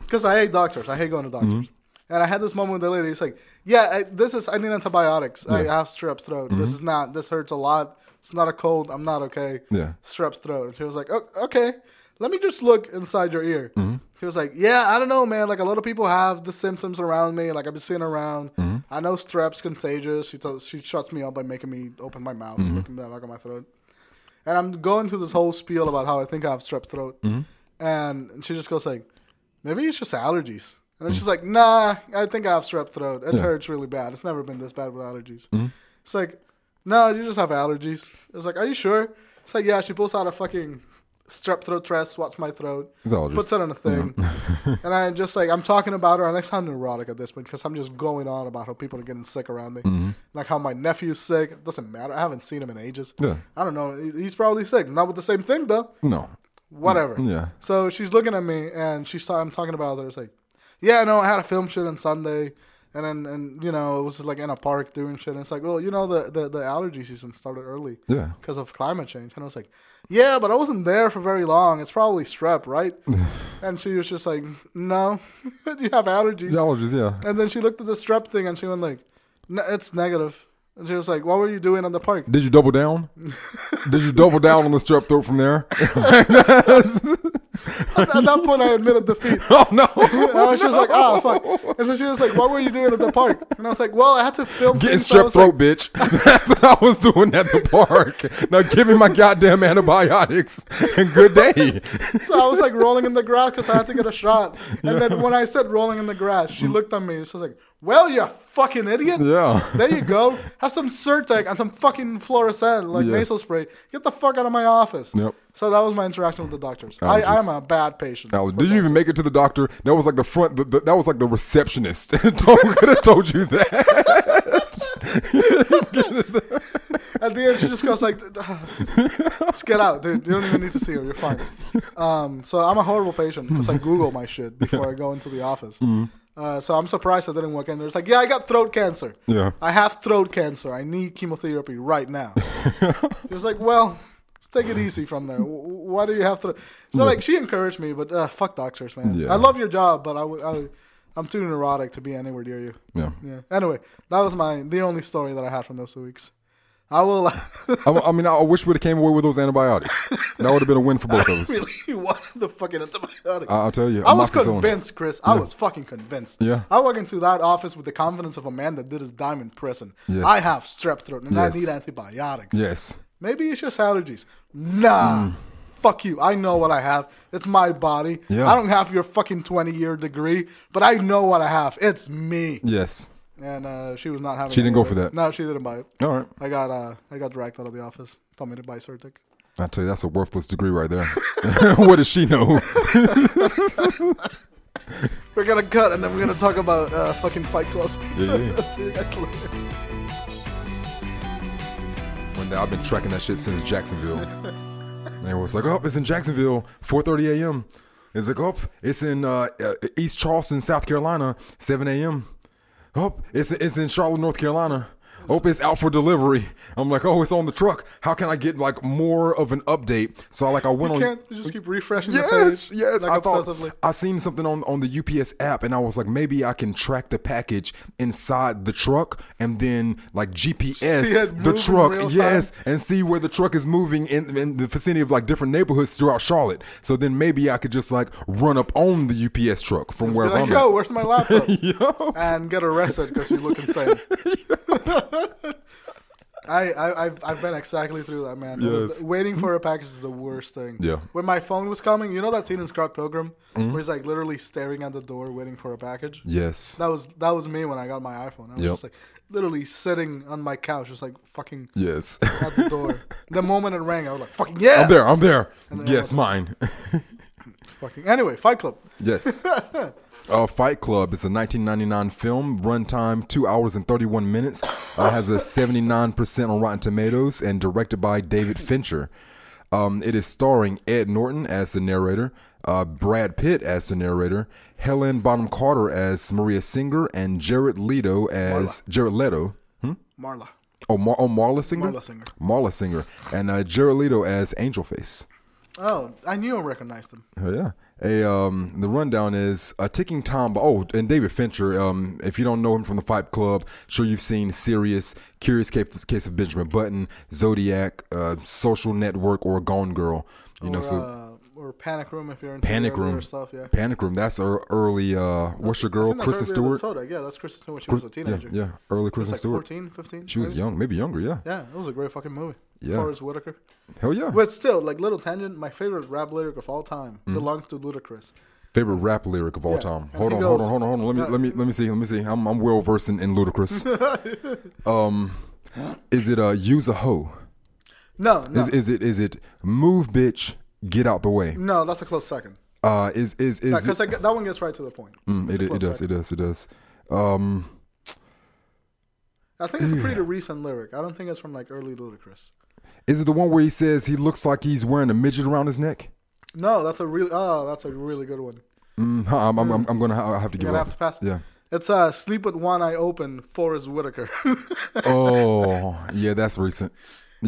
S1: because I hate doctors. I hate going to doctors.
S2: Mm-hmm.
S1: And I had this moment with the lady. It's like, yeah, I, this is I need antibiotics. I
S2: Yeah. Mm-hmm.
S1: have strep throat. This is not. This hurts a lot. It's not a cold. I'm not okay.
S2: Yeah.
S1: Strep throat. And she was like, oh, okay. Let me just look inside your ear.
S2: Mm-hmm.
S1: She was like, yeah, I don't know, man. Like a lot of people have the symptoms around me. Like I've been seeing around.
S2: Mm-hmm.
S1: I know strep's contagious. She tells, she shuts me up by making me open my mouth
S2: Mm-hmm.
S1: and looking back at my throat. And I'm going through this whole spiel about how I think I have strep throat.
S2: Mm-hmm.
S1: And she just goes like, maybe it's just allergies. And she's like, nah, I think I have strep throat. It.
S2: Yeah.
S1: hurts really bad. It's never been this bad with allergies.
S2: Mhm.
S1: It's like, no, you just have allergies. It's like, are you sure? It's like, yeah, she pulls out a fucking strep throat test, swats my throat,
S2: all
S1: puts it on a thing. and I just like, I'm talking about her. And I sound neurotic at this point because I'm just going on about how people are getting sick around me.
S2: Mm-hmm.
S1: Like how my nephew's sick. It doesn't matter. I haven't seen him in ages.
S2: Yeah.
S1: I don't know. He's probably sick. Not with the same thing, though.
S2: No.
S1: Whatever.
S2: Yeah.
S1: So she's looking at me and she's I'm talking about her. It's like, yeah, no, I had a film shoot on Sunday, and then and you know it was like in a park doing shit. And it's like, well, you know the the, the allergy season started early
S2: Yeah.
S1: because of climate change. And I was like, yeah, but I wasn't there for very long. It's probably strep, right? and she was just like, no, you have allergies.
S2: Allergies, yeah.
S1: And then she looked at the strep thing and she went like, "N- it's negative. And she was like, what were you doing on the park?
S2: Did you double down? Did you double down on the strep throat from there?
S1: At that point, I admitted defeat.
S2: oh no!
S1: And she was like, oh, fuck. And so she was like, what were you doing at the park? And I was like, well, I had to film
S2: Getting
S1: things, so
S2: strep
S1: was
S2: throat,
S1: like-
S2: bitch. That's what I was doing at the park. Now give me my goddamn antibiotics and good day.
S1: So I was like rolling in the grass because I had to get a shot. And then when I said rolling in the grass, she looked at me. And she was like, "Well, you fucking idiot!
S2: Yeah.
S1: There you go. Have some Zyrtec and some fucking fluorescent, like
S2: Yes.
S1: nasal spray. Get the fuck out of my office."
S2: Yep.
S1: So that was my interaction with the doctors. I. I'm a bad patient.
S2: Now, did you even make it to the doctor? That was like the front. The, the, that was like the receptionist. Told- Could have told you that.
S1: At the end, she just goes like, "Just get out, dude. You don't even need to see her. You're fine." Um, so I'm a horrible patient because I Google my shit before I go into the office.
S2: Mm-hmm.
S1: Uh, so I'm surprised I didn't walk in there. It's like, yeah, I got throat cancer.
S2: Yeah.
S1: I have throat cancer. I need chemotherapy right now. she was like, well, let's take it easy from there. Why do you have to? So like, she encouraged me, but uh, fuck doctors, man.
S2: Yeah.
S1: I love your job, but I'm too neurotic to be anywhere near you.
S2: Yeah.
S1: Yeah. Anyway, that was my the only story that I had from those two weeks. I will
S2: I, I mean, I wish we'd have came away with those antibiotics. That would have been a win for both of us.
S1: really want the fucking antibiotics.
S2: I- I'll tell you.
S1: I was
S2: amoxicillin.
S1: convinced, Chris. I was fucking convinced.
S2: Yeah.
S1: I walked into that office with the confidence of a man that did his time in prison.
S2: Yes.
S1: I have strep throat and
S2: Yes.
S1: I need antibiotics.
S2: Yes.
S1: Maybe it's just allergies. Nah. Mm. Fuck you. I know what I have. It's my body.
S2: Yeah.
S1: I don't have your fucking 20 year degree, but I know what I have. It's me.
S2: Yes.
S1: And uh, she was not having
S2: She didn't go for that.
S1: No, she didn't buy it.
S2: All right.
S1: I got uh, I got dragged out of the office. Told me to buy Zyrtec.
S2: I tell you, that's a worthless degree right there. what does she know?
S1: We're gonna cut and then we're gonna talk about uh, fucking Fight Club.
S2: Yeah, yeah.
S1: See you guys later.
S2: One day I've been tracking that shit since Jacksonville. and it was like, oh, it's in Jacksonville, 4:30 a.m. It's like, oh, it's in uh, uh, East Charleston, South Carolina, 7 a.m. Oh, it's it's in Charlotte, North Carolina. Oh, it's out for delivery. I'm like, oh, it's on the truck. How can I get like more of an update? So I like I went
S1: You
S2: on.
S1: can't you just keep refreshing
S2: Yes,
S1: the page.
S2: yes.
S1: Like
S2: I thought. I seen something on on the UPS app, and I was like, maybe I can track the package inside the truck, and then like GPS the truck, yes, and see where the truck is moving in, in the vicinity of like different neighborhoods throughout Charlotte. So then maybe I could just like run up on the UPS truck from
S1: Be
S2: wherever
S1: like,
S2: I'm
S1: yo,
S2: at.
S1: where's my laptop? And get arrested because you look insane. I, I I've I've been exactly through that, man.
S2: Yes.
S1: the- waiting for a package is the worst thing.
S2: Yeah. Mm-hmm.
S1: When my phone was coming, you know that scene in Scott Pilgrim where he's like literally staring at the door waiting for a package.
S2: Yes.
S1: That was that was me when I got my iPhone. I was
S2: Yep.
S1: just like literally sitting on my couch, just like fucking
S2: Yes.
S1: at the door. the moment it rang, I was like, "Fucking yeah!"
S2: I'm there. I'm there. Yes, mine.
S1: Fucking anyway, Fight Club.
S2: Yes. Uh, Fight Club is a 1999 film, runtime two hours and 31 minutes. Uh, has a 79% on Rotten Tomatoes and directed by David Fincher. Um, it is starring Ed Norton as the narrator, uh, Brad Pitt as the narrator, Helen Bonham Carter as Maria Singer, and Jared Leto as Jared Leto.
S1: Marla.
S2: Oh, Mar- oh Marla Singer.
S1: Marla Singer.
S2: Marla Singer, and uh, Jared Leto as Angel Face.
S1: Oh, I knew I recognized him.
S2: Oh yeah. A um the rundown is a ticking time bomb. Oh, and David Fincher. Um, if you don't know him from the Fight Club, sure you've seen Serious, Curious Case, of Benjamin Button, Zodiac, uh, Social Network, or Gone Girl. You know, so
S1: uh, or Panic Room if you're into
S2: Panic Room
S1: stuff. Yeah.
S2: Panic Room. That's our early. Uh, what's your girl, Kristen Stewart?
S1: Soda. Yeah, that's Kristen Stewart. She was a teenager.
S2: yeah, early
S1: She
S2: Kristen
S1: like
S2: Stewart.
S1: 14, 15.
S2: She was young, maybe younger. Yeah,
S1: Yeah, it was a great fucking movie.
S2: Yeah.
S1: Forest Whitaker.
S2: hell yeah.
S1: But still, like little tangent, my favorite rap lyric of all time
S2: Mm.
S1: belongs to Ludacris.
S2: Favorite rap lyric of all
S1: Yeah,
S2: time. Hold on, hold on, hold on, hold on. Let me, let me, let me see, let me see. I'm, I'm well versed in, in Ludacris. um, is it uh, use a hoe?
S1: No, no,
S2: Is is it is it move bitch get out the way?
S1: no. That's a close second.
S2: Uh is is is
S1: Because
S2: it,
S1: that one gets right to the point.
S2: mm, it, it does it does it does. Um
S1: I think it's a pretty recent lyric. I don't think it's from like early Ludacris.
S2: is it the one where he says he looks like he's wearing a midget around his neck?
S1: No, that's a really oh, that's a really good one.
S2: Mm, I'm, I'm, I'm, I'm gonna I have to
S1: You're
S2: give
S1: gonna
S2: up.
S1: have to pass.
S2: Yeah.
S1: It's uh, sleep with one eye open. Forest Whitaker.
S2: Oh yeah, that's recent.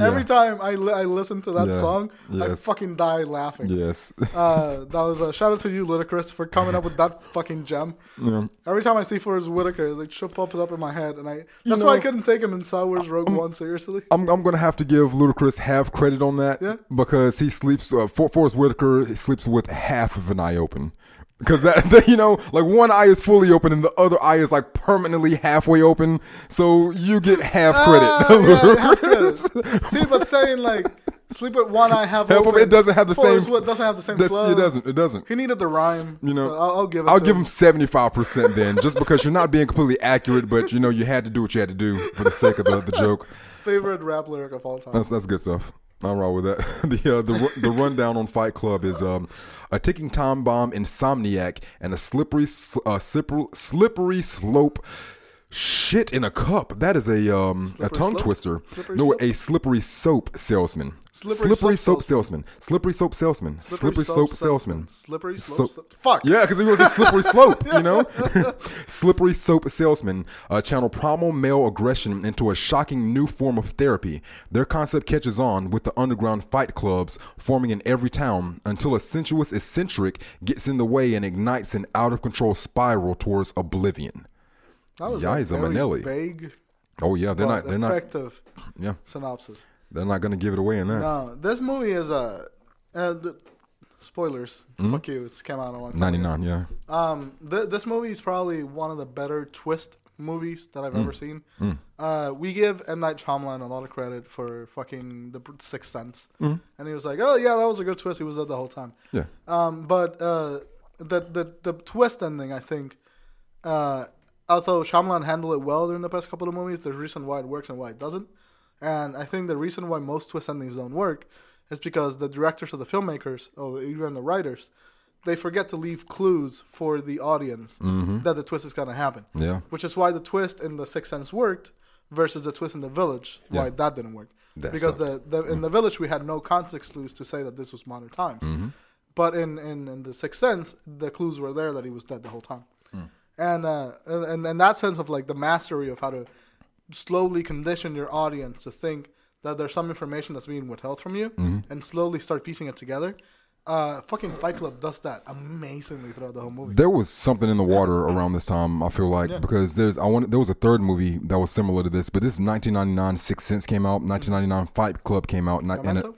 S1: Every time I, li- I listen to that
S2: Yeah.
S1: song, I fucking die laughing.
S2: Yes.
S1: Uh, that was a shout out to you, Ludacris, for coming up with that fucking gem.
S2: yeah.
S1: Every time I see Forest Whitaker, like shit pops up in my head, and I that's why I couldn't take him in Star Wars Rogue One seriously.
S2: I'm, I'm gonna have to give Ludacris half credit on that
S1: Yeah.
S2: because he sleeps. Uh, For, Forest Whitaker sleeps with half of an eye open. Because that, you know, like one eye is fully open and the other eye is like permanently halfway open, so you get half credit.
S1: Ah, yeah, half credit. See, but saying like sleep with one eye half
S2: Half
S1: open,
S2: open, it doesn't have the same-
S1: Whit- doesn't have the same flow.
S2: it doesn't. It doesn't.
S1: He needed the rhyme.
S2: You know,
S1: so I'll, I'll give it.
S2: I'll give
S1: him.
S2: him seventy five percent then, just because you're not being completely accurate, but you know you had to do what you had to do for the sake of the, the joke.
S1: favorite rap lyric of all time.
S2: That's that's good stuff. I'm wrong with that. the uh, the the rundown on Fight Club is um a ticking time bomb, insomniac, and a slippery uh, slippery, slippery slope. Shit in a cup. That is a um a tongue
S1: slope?
S2: twister.
S1: Slippery
S2: no,
S1: slope?
S2: a slippery soap salesman.
S1: Slippery
S2: Slippery,
S1: soap
S2: soap salesman. Slippery soap salesman. Slippery, soap salesman.
S1: Slippery
S2: So-
S1: slope. sal- Fuck.
S2: Yeah, because he was a slippery slope, you know? slippery soap salesman uh, channel primal male aggression into a shocking new form of therapy. Their concept catches on with the underground fight clubs forming in every town until a sensuous eccentric gets in the way and ignites an out of control spiral towards oblivion.
S1: That was
S2: Yiza
S1: a very vague,
S2: Oh yeah, they're not they're not
S1: effective
S2: yeah,
S1: synopsis.
S2: they're not gonna give it away in that.
S1: No, this movie is a. Uh, th- spoilers.
S2: Mm-hmm.
S1: Fuck you. It's came out long time.
S2: Ninety nine, yeah.
S1: Um, th- this movie is probably one of the better twist movies that I've
S2: Mm.
S1: ever seen. Uh, we give M Night Shyamalan a lot of credit for fucking The Sixth Sense,
S2: Mm.
S1: and he was like, "Oh yeah, that was a good twist." He was there the whole time.
S2: Yeah.
S1: Um, but uh, the the the twist ending, I think, uh, although Shyamalan handled it well during the past couple of movies, there's a reason why it works and why it doesn't. And I think the reason why most twist endings don't work is because the directors or the filmmakers, or even the writers, they forget to leave clues for the audience mm-hmm. that the twist is gonna happen.
S2: Yeah.
S1: Which is why the twist in the Sixth Sense worked versus the twist in the Village, why
S2: Yeah.
S1: that didn't work.
S2: That
S1: because the, the in mm. the Village we had no context clues to say that this was modern times. Mm-hmm. But in, in, in the Sixth Sense, the clues were there that he was dead the whole time. And, uh, and and that sense of like the mastery of how to slowly condition your audience to think that there's some information that's being withheld from you, and slowly start piecing it together. Uh, fucking Fight Club does that amazingly throughout the whole movie.
S2: There was something in the water around this time. I feel like
S1: Yeah.
S2: because there's I want there was a third movie that was similar to this, but this is 1999. Six Sense came out. 1999 Fight Club came out. And, and it,
S1: Memento?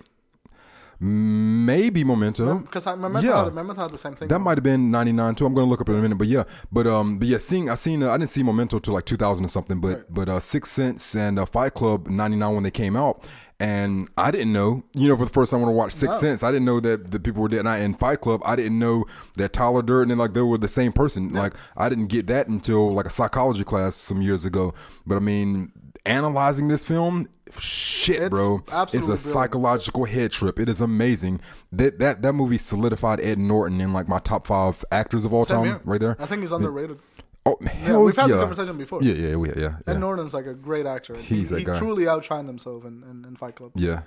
S2: Maybe Memento.
S1: Because I Memento,
S2: Yeah.
S1: had, Memento had the same thing.
S2: That might have been 99 too. I'm gonna look up in a minute, but yeah, but um, but yeah, seeing I seen uh, I didn't see Memento till like 2000 or something, but
S1: Right.
S2: but uh, Six Sense and uh, Fight Club 99 when they came out, and I didn't know, you know, for the first time when I watched Six
S1: No.
S2: Sense, I didn't know that the people were dead. And I, in Fight Club, I didn't know that Tyler Durden and like they were the same person. Like I didn't get that until like a psychology class some years ago. But I mean, analyzing this film. Shit,
S1: It's
S2: bro! It's a
S1: brilliant.
S2: psychological head trip. It is amazing. That that that movie solidified Ed Norton in like my top five actors of all
S1: Same
S2: time,
S1: here.
S2: right there.
S1: I think he's underrated.
S2: Oh,
S1: Yeah, we've had
S2: yeah.
S1: this conversation before.
S2: Yeah, yeah, yeah, yeah,
S1: Ed Norton's like a great actor.
S2: He's
S1: he, he truly outshined himself in, in, in Fight Club.
S2: yeah.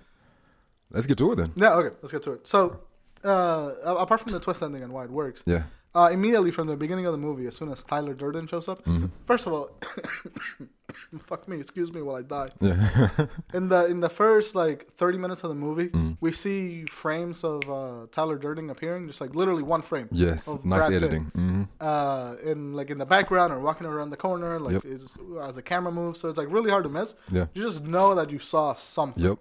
S2: Let's get to it then.
S1: Yeah, okay, let's get to it. So, uh, apart from the twist ending and why it works,
S2: Yeah,
S1: uh, immediately from the beginning of the movie, as soon as Tyler Durden shows up,
S2: Mm-hmm.
S1: first of all, fuck me, excuse me while I die.
S2: yeah,
S1: In the in the first like thirty minutes of the movie,
S2: Mm-hmm.
S1: we see frames of uh, Tyler Durden appearing, just like literally one frame.
S2: yes.
S1: of
S2: Nice
S1: Brad
S2: editing. hmm
S1: Uh, in like in the background or walking around the corner, like
S2: Yep.
S1: it's, as the camera moves, so it's like really hard to miss.
S2: Yeah.
S1: You just know that you saw something.
S2: Yep.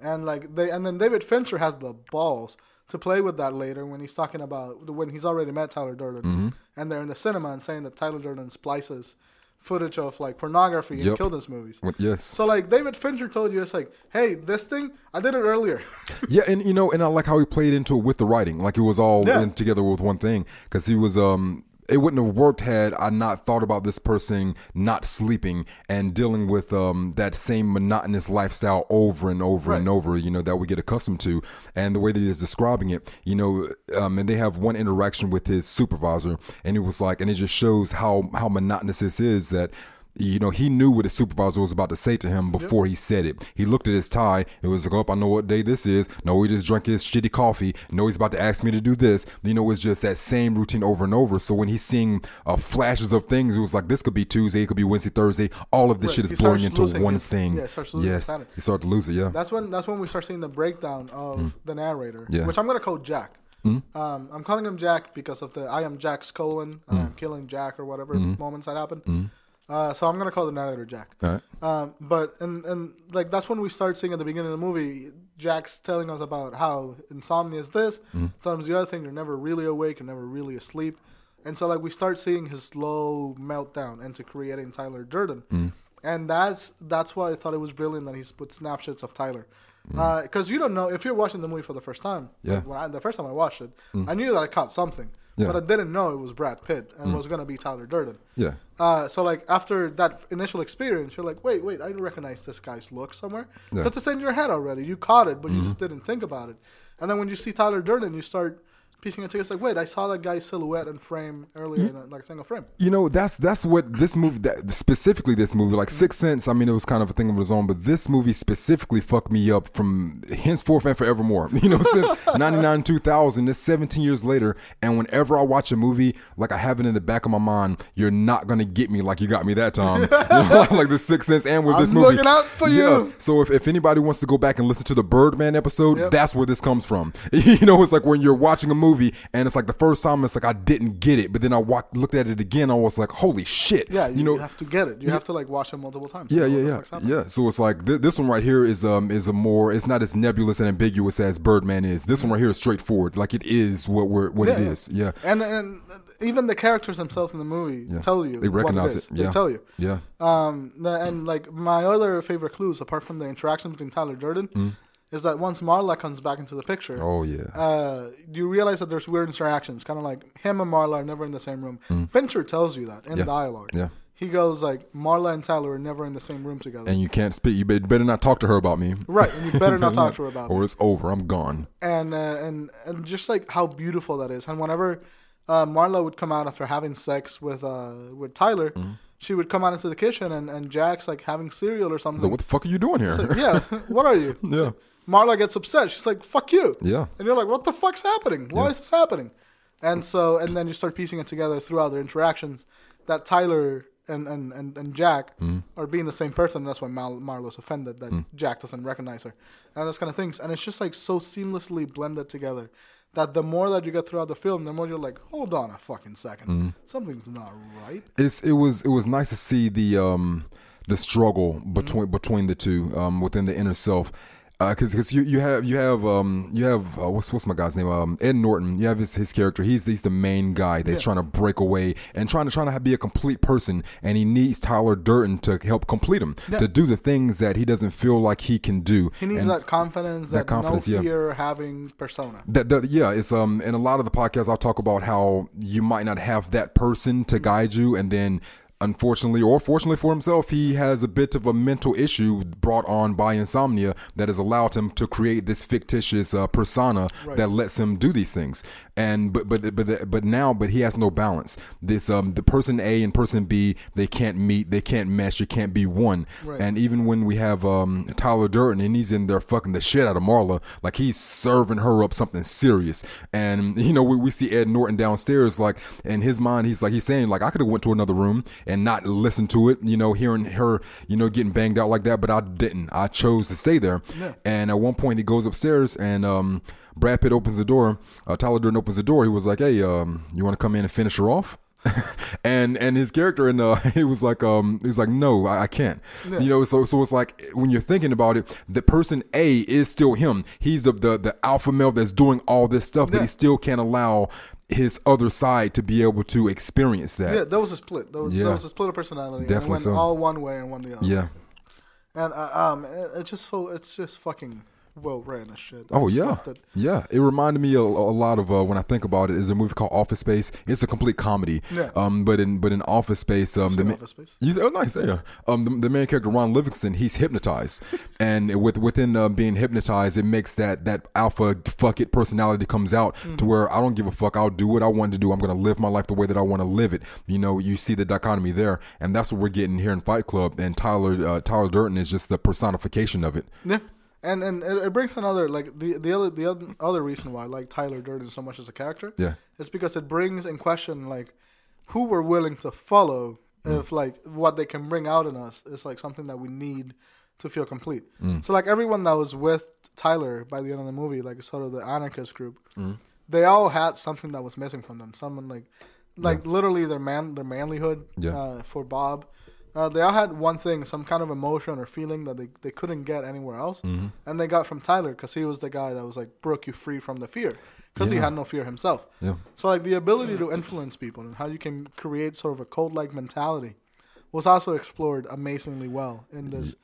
S1: and like they and then David Fincher has the balls to play with that later when he's talking about when he's already met Tyler Durden
S2: Mm-hmm.
S1: and they're in the cinema and saying that Tyler Durden splices footage of like pornography and
S2: Yep.
S1: movies.
S2: Yes.
S1: So like David Fincher told you, it's like, hey, this thing I did it earlier.
S2: Yeah, and you know, and I like how he played into it with the writing, like it was all
S1: Yeah.
S2: in together with one thing, because he was um. It wouldn't have worked had I not thought about this person not sleeping and dealing with um, that same monotonous lifestyle over and over and over, you know, that we get accustomed to. And the way that he's describing it, you know, um, and they have one interaction with his supervisor, and it was like, and it just shows how how monotonous this is that you know, he knew what his supervisor was about to say to him before he said it. He looked at his tie. It was like, oh, I know what day this is. No, he just drank his shitty coffee. No, he's about to ask me to do this. You know, it's just that same routine over and over. So when he's seeing uh, flashes of things, it was like, this could be Tuesday, it could be Wednesday, Thursday. All of this
S1: Right.
S2: shit is blurring
S1: starts
S2: into one
S1: his-
S2: thing.
S1: yeah, starts
S2: yes, he started to lose it. Yeah.
S1: That's when that's when we start seeing the breakdown of mm. the narrator,
S2: Yeah.
S1: which I'm gonna call Jack. Mm. Um, I'm calling him Jack because of the I am Jack's colon and I'm mm. killing Jack or whatever moments that happen. Uh, so I'm gonna call the narrator Jack.
S2: All right.
S1: Um, but and and like that's when we start seeing at the beginning of the movie, Jack's telling us about how insomnia is this, mm-hmm. sometimes the other thing. You're never really awake, you're never really asleep, and so like we start seeing his slow meltdown into creating Tyler Durden, mm-hmm. and that's that's why I thought it was brilliant that he's put snapshots of Tyler. Mm-hmm. Uh, because you don't know if you're watching the movie for the first time.
S2: Yeah.
S1: like, When I, the first time I watched it, I knew that I caught something,
S2: Yeah.
S1: but I didn't know it was Brad Pitt and it was gonna be Tyler Durden.
S2: Yeah.
S1: Uh, so like after that initial experience, you're like, wait, wait, I recognize this guy's look somewhere.
S2: Yeah. Mm-hmm.
S1: It's in your head already. You caught it, but you just didn't think about it. And then when you see Tyler Durden, you start piecing it together. It's like, wait, I saw that guy's silhouette and frame earlier in a, like a single frame.
S2: You know, that's that's what this movie, that specifically this movie, like Sixth mm-hmm. Sense. I mean, it was kind of a thing of its own, but this movie specifically fucked me up from henceforth and forevermore. You know, since '99, 2000, it's 17 years later, and whenever I watch a movie, like I have it in the back of my mind, you're not gonna get me like you got me that time. Like the Sixth Sense, and with this
S1: I'm
S2: movie,
S1: looking out for you.
S2: So if, if anybody wants to go back and listen to the Birdman episode,
S1: Yep.
S2: that's where this comes from. you know, it's like when you're watching a movie and it's like the first time it's like I didn't get it, but then I walked, looked at it again, I was like, holy shit.
S1: Yeah, you,
S2: you know.
S1: you have to get it. You have to like watch it multiple times.
S2: yeah, yeah, yeah, yeah. So it's like th- this one right here is um is a more it's not as nebulous and ambiguous as Birdman is. This one right here is straightforward, like it is what we're what it
S1: Yeah, yeah.
S2: is. Yeah,
S1: And and even the characters themselves in the movie
S2: yeah.
S1: tell you
S2: they recognize
S1: it.
S2: it. Yeah,
S1: They tell you.
S2: Yeah,
S1: Um, and like my other favorite clues, apart from the interaction between Tyler Durden, is that once Marla comes back into the picture,
S2: Mm. oh yeah,
S1: uh, you realize that there's weird interactions, kind of like him and Marla are never in the same room. Fincher tells you that in
S2: Mm. Yeah.
S1: dialogue.
S2: yeah.
S1: He goes like Marla and Tyler are never in the same room together.
S2: And you can't speak. You better not talk to her about me.
S1: right, and you better not talk to her about it.
S2: or it's over. I'm gone.
S1: and uh, and and just like how beautiful that is. And whenever uh, Marla would come out after having sex with uh, with Tyler,
S2: Mm-hmm.
S1: she would come out into the kitchen and, and Jack's like having cereal or something.
S2: So what the fuck are you doing here?
S1: Like, yeah, what are you?
S2: Yeah.
S1: like, Marla gets upset. She's like, "Fuck you!"
S2: yeah,
S1: And you're like, "What the fuck's happening? Why
S2: Yeah.
S1: is this happening?" And so, and then you start piecing it together throughout their interactions that Tyler and and and, and Jack
S2: Mm-hmm.
S1: are being the same person. That's why Marla's offended that
S2: Mm.
S1: Jack doesn't recognize her, and those kind of things. And it's just like so seamlessly blended together that the more that you get throughout the film, the more you're like, "Hold on a fucking 2nd
S2: Mm-hmm.
S1: something's not right."
S2: it's it was it was nice to see the um the struggle between between the two um within the inner self because because you, you have you have um you have uh, what's what's my guy's name um Ed Norton you have his, his character he's he's the main guy that's
S1: Yeah.
S2: trying to break away and trying to trying to be a complete person and he needs Tyler Durden to help complete him
S1: Yeah.
S2: to do the things that he doesn't feel like he can do
S1: He needs
S2: And-
S1: that confidence,
S2: that
S1: that,
S2: confidence, yeah.
S1: no fear having persona.
S2: that, that yeah it's um in a lot of the podcasts i'll talk about how you might not have that person to guide you and then unfortunately or fortunately for himself he has a bit of a mental issue brought on by insomnia that has allowed him to create this fictitious uh, persona
S1: Right.
S2: that lets him do these things and but but but but now but he has no balance this um the person a and person b they can't meet they can't mesh it can't be one
S1: Right.
S2: and even when we have um Tyler Durden and he's in there fucking the shit out of Marla, like he's serving her up something serious. And you know, we, we see Ed Norton downstairs, like in his mind, he's like he's saying like I could have went to another room and not listen to it. You know, hearing her, you know, getting banged out like that, but I didn't. I chose to stay there.
S1: Yeah.
S2: And at one point, he goes upstairs and um. Brad Pitt opens the door. Uh, Tyler Durden opens the door. He was like, "Hey, um, you want to come in and finish her off?" and and his character and uh, he was like, um, he was like, "No, I, I can't."
S1: Yeah.
S2: You know, so so it's like when you're thinking about it, the person A is still him. He's the the, the alpha male that's doing all this stuff, but
S1: Yeah.
S2: he still can't allow his other side to be able to experience that.
S1: Yeah, that was a split. That was,
S2: Yeah.
S1: that was a split of personality.
S2: Definitely
S1: and it went
S2: so.
S1: all one way and one the other.
S2: yeah.
S1: And uh, um, it, it just fo- it's just fucking well written as shit.
S2: Oh yeah,
S1: it.
S2: yeah. It reminded me a, a lot of uh, when I think about it. Is a movie called Office Space. It's a complete comedy.
S1: Yeah.
S2: Um, but in but in Office Space, um, the ma-
S1: Office Space.
S2: You oh nice yeah. Um, the, the main character Ron Livingston, he's hypnotized, and with within uh, being hypnotized, it makes that that alpha fuck it personality comes out
S1: Mm-hmm.
S2: to where I don't give a fuck. I'll do what I want to do. I'm gonna live my life the way that I want to live it. You know, you see the dichotomy there, and that's what we're getting here in Fight Club. And Tyler uh, Tyler Durden is just the personification of it.
S1: Yeah, and and it, it brings another like the the other the other, other reason why I like Tyler Durden so much as a character
S2: Yeah,
S1: is because it brings in question like who we're willing to follow
S2: Mm.
S1: if like what they can bring out in us is like something that we need to feel complete.
S2: Mm.
S1: So like everyone that was with Tyler by the end of the movie, like sort of the anarchist group,
S2: Mm.
S1: they all had something that was missing from them. Someone like like literally their man their manlyhood
S2: Yeah.
S1: uh, for Bob. Uh, they all had one thing, some kind of emotion or feeling that they, they couldn't get anywhere else,
S2: Mm-hmm.
S1: and they got from Tyler because he was the guy that was like broke you free from the fear because he had no fear himself.
S2: yeah,
S1: So like the ability to influence people and how you can create sort of a cult like mentality was also explored amazingly well in this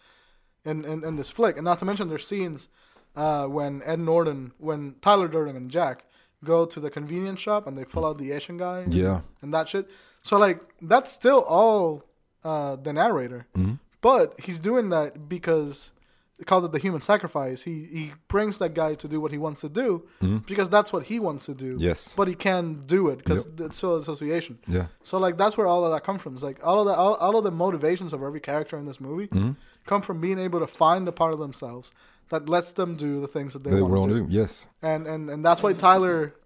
S1: in, in, in this flick. And not to mention there's scenes uh, when Ed Norton when Tyler Durden and Jack go to the convenience shop and they pull out the Asian guy and,
S2: yeah.
S1: and that shit. So like that's still all uh, the narrator.
S2: Mm-hmm.
S1: But he's doing that because called it the human sacrifice. He he brings that guy to do what he wants to do because that's what he wants to do.
S2: Mm-hmm. Yes.
S1: But he can't do it because it's still association.
S2: Yeah.
S1: So like that's where all of that comes from. It's like all of the all, all of the motivations of every character in this movie
S2: Mm-hmm.
S1: come from being able to find the part of themselves that lets them do the things that they,
S2: They
S1: want to do.
S2: do. Yes.
S1: And and and that's why Tyler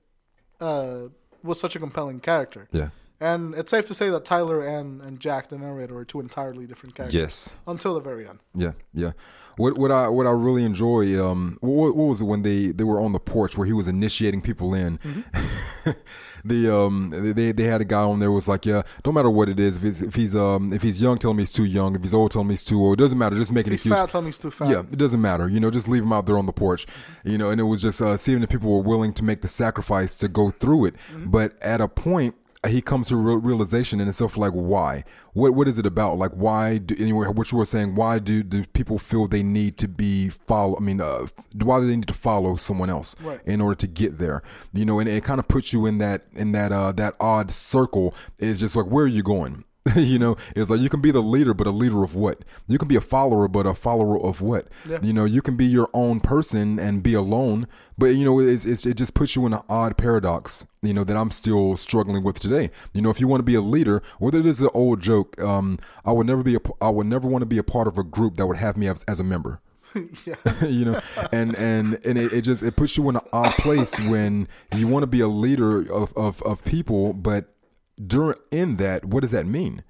S1: uh, was such a compelling character.
S2: Yeah.
S1: And it's safe to say that Tyler and, and Jack, the narrator, are two entirely different characters.
S2: Yes.
S1: Until the very end.
S2: Yeah, yeah. What what I what I really enjoy um what, what was it when they they were on the porch where he was initiating people in. the um they they had a guy on there was like yeah don't matter what it is if he's if he's um if he's young tell him he's too young if he's old tell him he's too old it doesn't matter just make an excuse
S1: fat, tell me he's too fat.
S2: yeah, it doesn't matter. You know, just leave him out there on the porch. You know, and it was just uh, seeing that people were willing to make the sacrifice to go through it. But at a point, he comes to a real realization in itself, like why? What what is it about? Like why? Do, anyway, what you were saying, why do do people feel they need to be follow? I mean, uh, why do they need to follow someone else
S1: Right.
S2: in order to get there? You know, and it kind of puts you in that in that uh that odd circle. It's just like where are you going? you know, it's like you can be the leader, but a leader of what? You can be a follower, but a follower of what?
S1: Yeah.
S2: You know, you can be your own person and be alone, but you know, it's, it's it just puts you in an odd paradox. You know that I'm still struggling with today. You know, if you want to be a leader, whether it is an old joke, um, I would never be a, I would never want to be a part of a group that would have me as, as a member.
S1: yeah.
S2: you know and and and it, it just it puts you in an odd place when you want to be a leader of, of of people but during in that what does that mean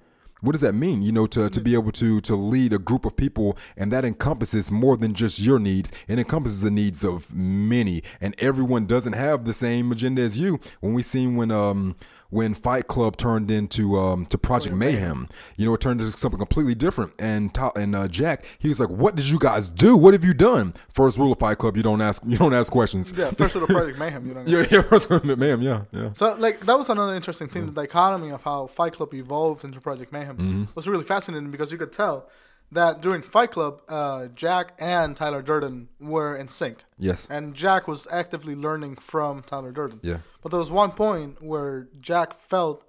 S2: what does that mean you know to to be able to to lead a group of people and that encompasses more than just your needs it encompasses the needs of many and everyone doesn't have the same agenda as you when we seen when um when Fight Club turned into um to Project Mayhem, you know, it turned into something completely different. And and uh, Jack, he was like, "What did you guys do? What have you done?" First rule of Fight Club: you don't ask you don't ask questions.
S1: Yeah, first rule of Project Mayhem, you know.
S2: yeah, yeah, first rule, ma'am, yeah, yeah,
S1: So like that was another interesting thing. The dichotomy of how Fight Club evolved into Project Mayhem
S2: Mm-hmm.
S1: was really fascinating because you could tell that during Fight Club, uh, Jack and Tyler Durden were in sync,
S2: yes,
S1: and Jack was actively learning from Tyler Durden.
S2: yeah,
S1: But there was one point where Jack felt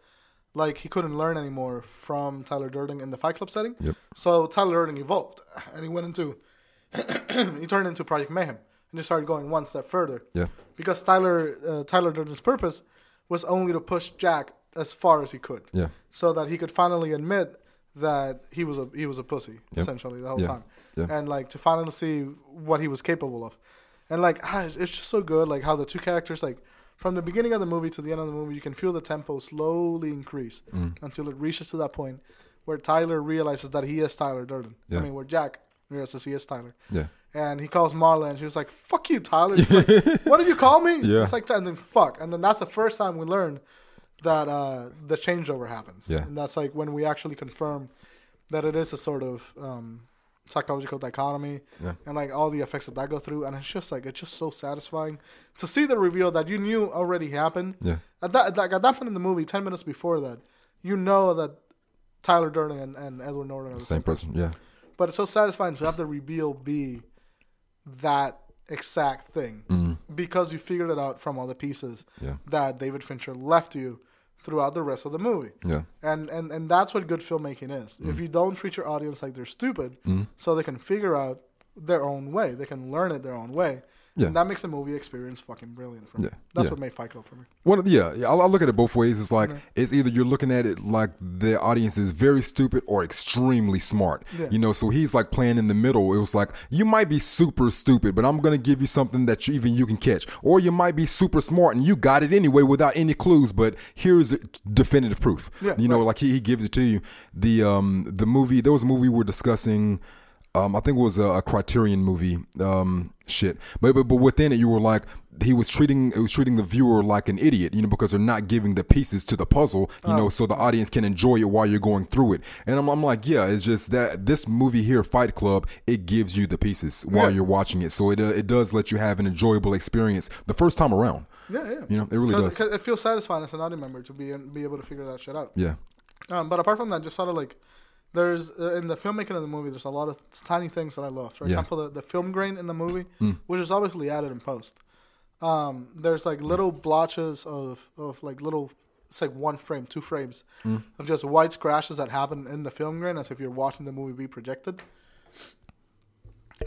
S1: like he couldn't learn anymore from Tyler Durden in the Fight Club setting.
S2: Yep.
S1: So Tyler Durden evolved, and he went into he turned into Project Mayhem, and just started going one step further
S2: yeah,
S1: because Tyler uh, Tyler Durden's purpose was only to push Jack as far as he could,
S2: yeah,
S1: so that he could finally admit that he was a he was a pussy essentially the whole
S2: Yeah.
S1: time,
S2: Yeah.
S1: and like to finally see what he was capable of, and like ah, it's just so good like how the two characters like from the beginning of the movie to the end of the movie you can feel the tempo slowly increase
S2: Mm.
S1: until it reaches to that point where Tyler realizes that he is Tyler Durden. I mean where Jack realizes he is Tyler
S2: yeah,
S1: and he calls Marla, and she was like, "Fuck you, Tyler." Like, what did you call me?
S2: Yeah.
S1: It's like, and then fuck, and then that's the first time we learn that uh, the changeover happens.
S2: Yeah.
S1: and that's like when we actually confirm that it is a sort of um, psychological dichotomy,
S2: Yeah.
S1: and like all the effects that that go through, and it's just like it's just so satisfying to see the reveal that you knew already happened.
S2: yeah,
S1: At that, like, at that point in the movie, ten minutes before that, you know that Tyler Durden and, and Edward Norton are the
S2: same person, yeah,
S1: but it's so satisfying to have the reveal be that exact thing because you figured it out from all the pieces
S2: Mm-hmm. Yeah.
S1: that David Fincher left you throughout the rest of the movie.
S2: Yeah.
S1: And, and and that's what good filmmaking is.
S2: Mm.
S1: If you don't treat your audience like they're stupid, so they can figure out their own way, they can learn it their own way.
S2: Yeah.
S1: And that makes the movie experience fucking brilliant for me.
S2: Yeah.
S1: That's
S2: Yeah.
S1: what made Fight Club for me.
S2: One of, yeah, yeah, I, I look at it both ways. It's like it's either you're looking at it like the audience is very stupid or extremely smart.
S1: Yeah.
S2: You know, so he's like playing in the middle. It was like you might be super stupid, but I'm gonna give you something that you, even you can catch, or you might be super smart and you got it anyway without any clues. But here's definitive proof.
S1: Yeah,
S2: you know,
S1: right.
S2: like he, he gives it to you. The um the movie there was a movie we were discussing. Um, I think it was a, a Criterion movie. Um, shit, but, but but within it, you were like he was treating it was treating the viewer like an idiot, you know, because they're not giving the pieces to the puzzle, you know, so the audience can enjoy it while you're going through it. And I'm, I'm like, yeah, it's just that this movie here, Fight Club, it gives you the pieces while
S1: Yeah.
S2: you're watching it, so it uh, it does let you have an enjoyable experience the first time around.
S1: Yeah, yeah.
S2: You know, it really does.
S1: it feels satisfying as an audience member to be be able to figure that shit out.
S2: Yeah,
S1: Um, but apart from that, just sort of like there's uh, in the filmmaking of the movie, there's a lot of tiny things that I love. For
S2: Yeah.
S1: example, the, the film grain in the movie,
S2: Mm.
S1: which is obviously added in post. Um, there's like little blotches of of like little. It's like one frame, two frames
S2: Mm.
S1: of just white scratches that happen in the film grain, as if you're watching the movie be projected.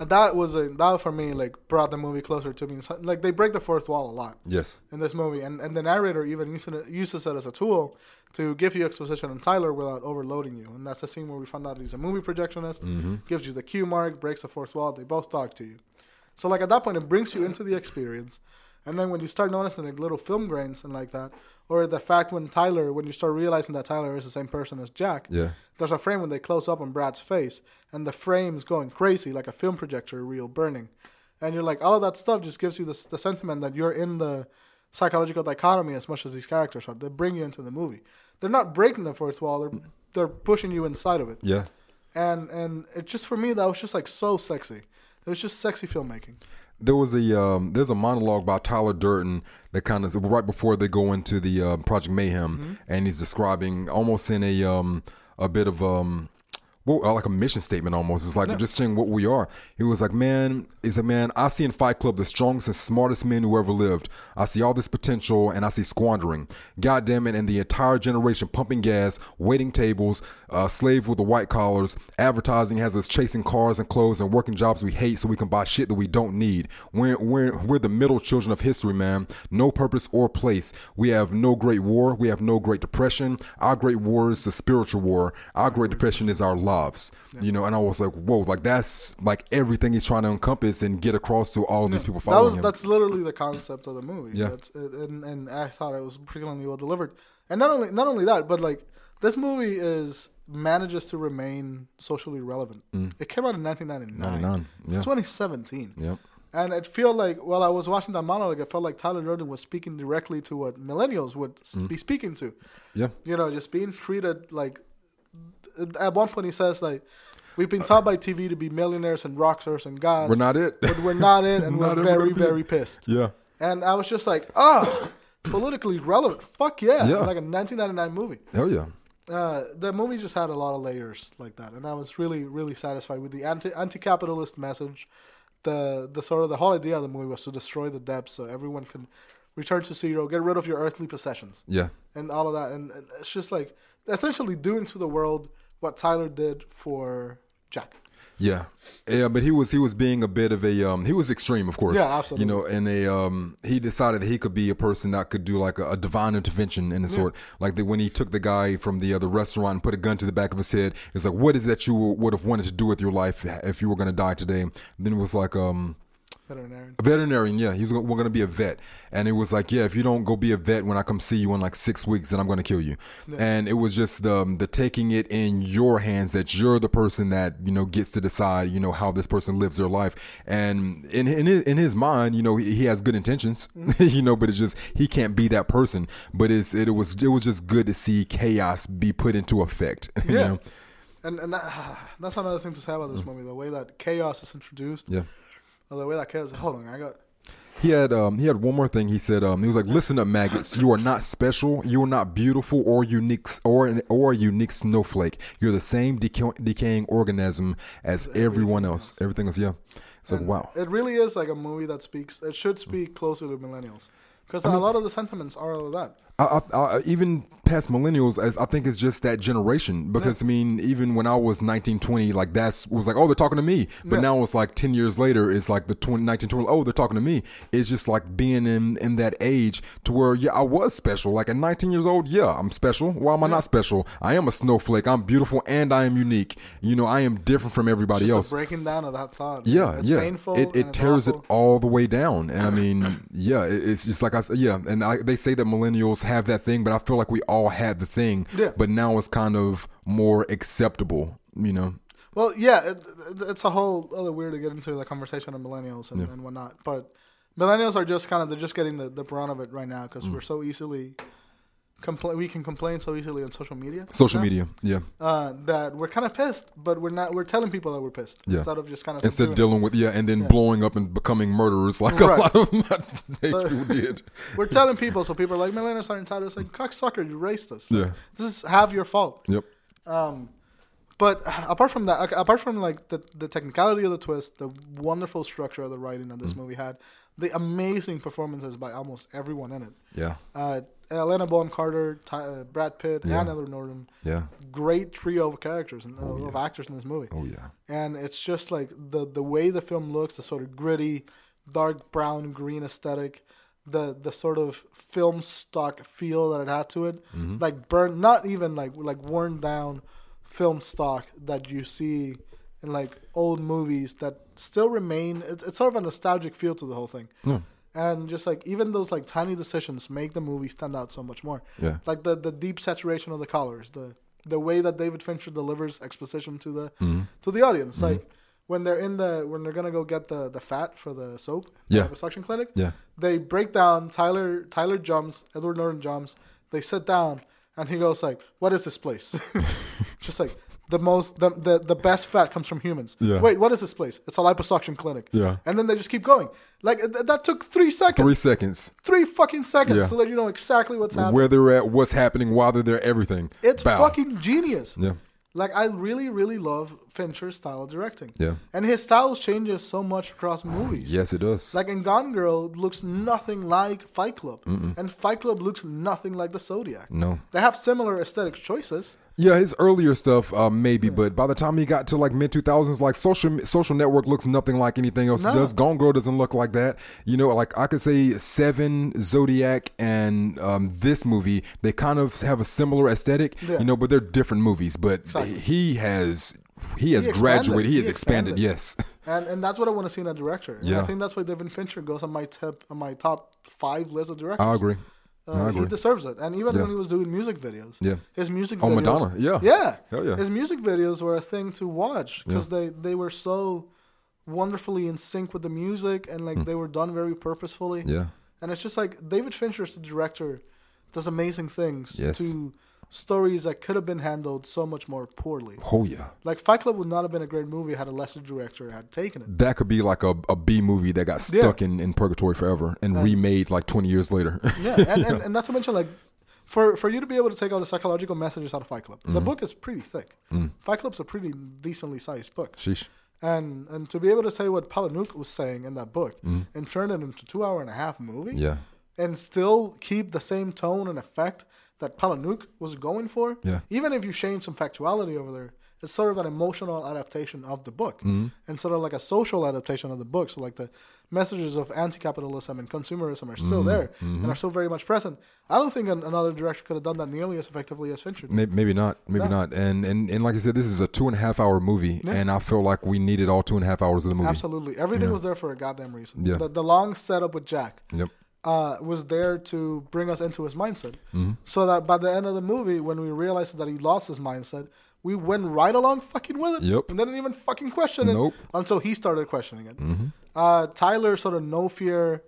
S1: And that was a that for me like brought the movie closer to me. Like they break the fourth wall a lot
S2: yes,
S1: in this movie, and, and the narrator even uses it, uses it as a tool to give you exposition on Tyler without overloading you. And that's the scene where we find out he's a movie projectionist, mm-hmm. gives you the cue mark, breaks the fourth wall. They both talk to you. So like at that point, it brings you into the experience, and then when you start noticing like little film grains and like that, or the fact when Tyler, when you start realizing that Tyler is the same person as Jack,
S2: yeah,
S1: there's a frame when they close up on Brad's face, and the frame's going crazy like a film projector reel burning, and you're like, all of that stuff just gives you this, the sentiment that you're in the psychological dichotomy as much as these characters are. They bring you into the movie. They're not breaking the fourth wall; they're they're pushing you inside of it.
S2: yeah.
S1: And and it just for me that was just like so sexy. It was just sexy filmmaking.
S2: there was a um, there's a monologue by Tyler Durden that kind of right before they go into the uh, Project Mayhem, and he's describing almost in a um, a bit of um, well, uh, like a mission statement almost. It's like just saying what we are. He was like, man, is a man. I see in Fight Club the strongest and smartest men who ever lived. I see all this potential, and I see squandering. God damn it! And the entire generation pumping gas, waiting tables, uh, slave with the white collars. Advertising has us chasing cars and clothes and working jobs we hate so we can buy shit that we don't need. We're we're we're the middle children of history, man. No purpose or place. We have no great war. We have no great depression. Our great war is the spiritual war. Our great depression is our lives. You know, and I was like, whoa, like that's like everything he's trying to encompass and get across to all these people
S1: That
S2: following
S1: was
S2: him.
S1: that's literally the concept of the movie.
S2: Yeah.
S1: And and I thought it was particularly well delivered. And not only not only that, but like this movie is manages to remain socially relevant. It came out in 1999.
S2: 99, yeah.
S1: 2017.
S2: Yep.
S1: And it felt like while I was watching that monologue, it felt like Tyler Durden was speaking directly to what millennials would
S2: Mm.
S1: be speaking to.
S2: Yeah.
S1: You know, just being treated like. At one point, he says like, "We've been taught by TV to be millionaires and rock stars and gods.
S2: We're not it.
S1: but we're not it, and
S2: Not
S1: we're very, very pissed."
S2: yeah.
S1: And I was just like, "Ah, politically relevant. Fuck yeah!"
S2: Yeah.
S1: Like a 1999 movie.
S2: Hell yeah.
S1: Uh, the movie just had a lot of layers like that, and I was really, really satisfied with the anti anti-capitalist message. The the sort of the whole idea of the movie was to destroy the debt so everyone can return to zero, get rid of your earthly possessions,
S2: Yeah.
S1: and all of that. And, and it's just like essentially doing to the world what Tyler did for Jack.
S2: Yeah, yeah, but he was he was being a bit of a um he was extreme, of course.
S1: Yeah, absolutely.
S2: You know, and a um he decided that he could be a person that could do like a, a divine intervention in the sort, like that when he took the guy from the other restaurant and put a gun to the back of his head. It's like, what is that you would have wanted to do with your life if you were going to die today? And then it was like um.
S1: Veterinarian.
S2: A veterinarian, yeah, he's going to be a vet, and it was like, yeah, if you don't go be a vet when I come see you in like six weeks, then I'm going to kill you. And it was just the um, the taking it in your hands that you're the person that you know gets to decide, you know, how this person lives their life. And in in his, in his mind, you know, he, he has good intentions, you know, but it's just he can't be that person. But it's it, was it was just good to see chaos be put into effect. you
S1: Yeah.
S2: know?
S1: And and that, that's another thing to say about this mm. movie: the way that chaos is introduced,
S2: yeah.
S1: Or the way that chaos. Hold on, I got.
S2: He had um he had one more thing. He said um he was like, "Listen up, maggots. You are not special. You are not beautiful or unique or an, or a unique snowflake. You're the same deca- decaying organism as everyone else. Everything else, yeah." It's like wow.
S1: It really is like a movie that speaks. It should speak closely to millennials because a lot of the sentiments are all of that.
S2: I, I, I, even past millennials, as I think it's just that generation. Because I mean, even when I was 19, 20, like that's was like, oh, they're talking to me. But
S1: Yeah.
S2: now it's like 10 years later, it's like the 20, 19, 20, oh, they're talking to me. It's just like being in in that age to where yeah, I was special. Like at 19 years old, yeah, I'm special. Why am I not special? I am a snowflake. I'm beautiful and I am unique. You know, I am different from everybody
S1: Just
S2: else.
S1: breaking down of that thought.
S2: Yeah,
S1: it's
S2: yeah.
S1: Painful
S2: it it tears
S1: awful.
S2: it all the way down, and I mean, yeah, it, it's just like I said, yeah. And I, they say that millennials have that thing, but I feel like we all had the thing.
S1: Yeah.
S2: But now it's kind of more acceptable, you know.
S1: Well, yeah, it, it- it's a whole other weird to get into the conversation of millennials and, and whatnot. But millennials are just kind of they're just getting the, the brunt of it right now
S2: Mm.
S1: because we're so easily We can complain so easily on social media.
S2: Social
S1: now,
S2: media, yeah.
S1: Uh, that we're kind of pissed, but we're not. We're telling people that we're pissed
S2: Yeah.
S1: instead of just kind of
S2: Instead of dealing with yeah, and then blowing up and becoming murderers like
S1: Right.
S2: a lot of my
S1: So-
S2: did.
S1: We're telling people, so people are like, millennials are entitled. It's like, cocksucker, you raced us.
S2: Yeah.
S1: This is half your fault.
S2: Yep.
S1: Um, but apart from that, apart from like the, the technicality of the twist, the wonderful structure of the writing that this
S2: Mm.
S1: movie had, the amazing performances by almost everyone in it.
S2: Yeah.
S1: Uh, Helena Bonham Carter, Ty, uh, Brad Pitt,
S2: Yeah.
S1: and Edward Norton.
S2: Yeah.
S1: Great trio of characters and
S2: Oh,
S1: of actors in this movie.
S2: Oh yeah.
S1: And it's just like the the way the film looks, the sort of gritty, dark brown green aesthetic, the the sort of film stock feel that it had to it,
S2: Mm-hmm.
S1: like burnt, not even like like worn down film stock that you see in like old movies that still remain. It's, it's sort of a nostalgic feel to the whole thing.
S2: Yeah.
S1: And just like even those like tiny decisions make the movie stand out so much more.
S2: Yeah.
S1: Like the the deep saturation of the colors, the the way that David Fincher delivers exposition to the
S2: Mm-hmm.
S1: to the audience. Like when they're in the when they're gonna go get the the fat for the soap,
S2: Yeah.
S1: the suction clinic.
S2: Yeah.
S1: They break down. Tyler Tyler jumps. Edward Norton jumps. They sit down, and he goes like, "What is this place?" Just like the most the, the the best fat comes from humans.
S2: Yeah.
S1: Wait, what is this place? It's a liposuction clinic.
S2: Yeah.
S1: And then they just keep going. Like th- that took three seconds,
S2: Three seconds.
S1: three, fucking seconds
S2: Yeah.
S1: to let you know exactly what's happening.
S2: Where they're at, what's happening, while they're there, everything.
S1: It's
S2: Bow.
S1: fucking genius.
S2: Yeah.
S1: Like I really, really love Fincher's style of directing.
S2: Yeah.
S1: And his styles changes so much across movies.
S2: Yes, it does.
S1: Like in Gone Girl looks nothing like Fight Club. And Fight Club looks nothing like the Zodiac.
S2: no.
S1: They have similar aesthetic choices.
S2: Yeah, his earlier stuff, uh, maybe, but by the time he got to like mid two thousands, like social social network looks nothing like anything else
S1: No.
S2: does. Gone Girl doesn't look like that. You know, like I could say Seven, Zodiac, and um, this movie, they kind of have a similar aesthetic.
S1: Yeah.
S2: You know, but they're different movies. But
S1: Exactly.
S2: he has he has
S1: He
S2: graduated. He,
S1: He
S2: has expanded.
S1: expanded.
S2: Yes.
S1: And and that's what I want to see in a director. And I think that's why David Fincher goes on my tip on my top five list of directors.
S2: I agree.
S1: Uh, he deserves it. And even
S2: Yeah.
S1: when he was doing music videos,
S2: Yeah.
S1: his music
S2: Oh,
S1: videos,
S2: Madonna. Yeah.
S1: yeah,
S2: Hell yeah.
S1: his music videos were a thing to watch because they they were so wonderfully in sync with the music and like they were done very purposefully.
S2: Yeah.
S1: And it's just like David Fincher's the director does amazing things
S2: Yes.
S1: to stories that could have been handled so much more poorly.
S2: Oh yeah.
S1: Like Fight Club would not have been a great movie had a lesser director had taken it.
S2: That could be like a, a B movie that got
S1: Yeah.
S2: stuck in, in purgatory forever and remade like 20 years later.
S1: Yeah, and, and, and not to mention like for for you to be able to take all the psychological messages out of Fight Club,
S2: Mm-hmm.
S1: the book is pretty thick.
S2: Mm.
S1: Fight Club's a pretty decently sized book,
S2: Sheesh.
S1: and and to be able to say what Palahniuk was saying in that book and turn it into a two hour and a half movie,
S2: Mm. Yeah.
S1: and still keep the same tone and effect that Palahniuk was going for,
S2: Yeah.
S1: even if you change some factuality over there, it's sort of an emotional adaptation of the book
S2: Mm-hmm.
S1: and sort of like a social adaptation of the book. So like the messages of anti-capitalism and consumerism are still
S2: Mm-hmm.
S1: there and are still very much present. I don't think an, another director could have done that nearly as effectively as Fincher.
S2: Maybe, maybe not. Maybe
S1: No.
S2: not. And, and and like I said, this is a two and a half hour movie,
S1: Yeah.
S2: and I feel like we needed all two and a half hours of the movie.
S1: Absolutely, everything
S2: Yeah.
S1: was there for a goddamn reason.
S2: Yeah.
S1: The, the long setup with Jack.
S2: Yep.
S1: Uh, was there to bring us into his mindset.
S2: Mm-hmm.
S1: So that by the end of the movie, when we realized that he lost his mindset, we went right along fucking with it.
S2: Yep.
S1: And didn't even fucking question it
S2: Nope.
S1: until he started questioning it.
S2: Mm-hmm.
S1: Uh, Tyler sort of no fear,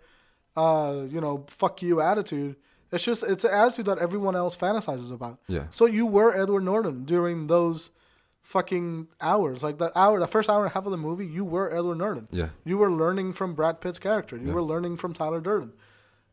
S1: uh, you know, fuck you attitude. It's just it's an attitude that everyone else fantasizes about.
S2: Yeah.
S1: So you were Edward Norton during those fucking hours, like the hour, the first hour and a half of the movie. You were Edward Norton.
S2: Yeah.
S1: You were learning from Brad Pitt's character. You
S2: Yeah.
S1: were learning from Tyler Durden.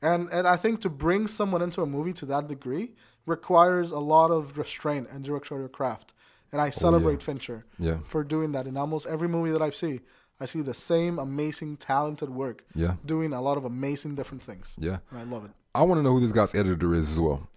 S1: And and I think to bring someone into a movie to that degree requires a lot of restraint and directorial craft. And I celebrate Fincher
S2: Oh, Yeah.
S1: for doing that in almost every movie that I've seen. I see the same amazing, talented work.
S2: Yeah.
S1: Doing a lot of amazing different things.
S2: Yeah.
S1: And I love it.
S2: I want to know who this guy's editor is as well.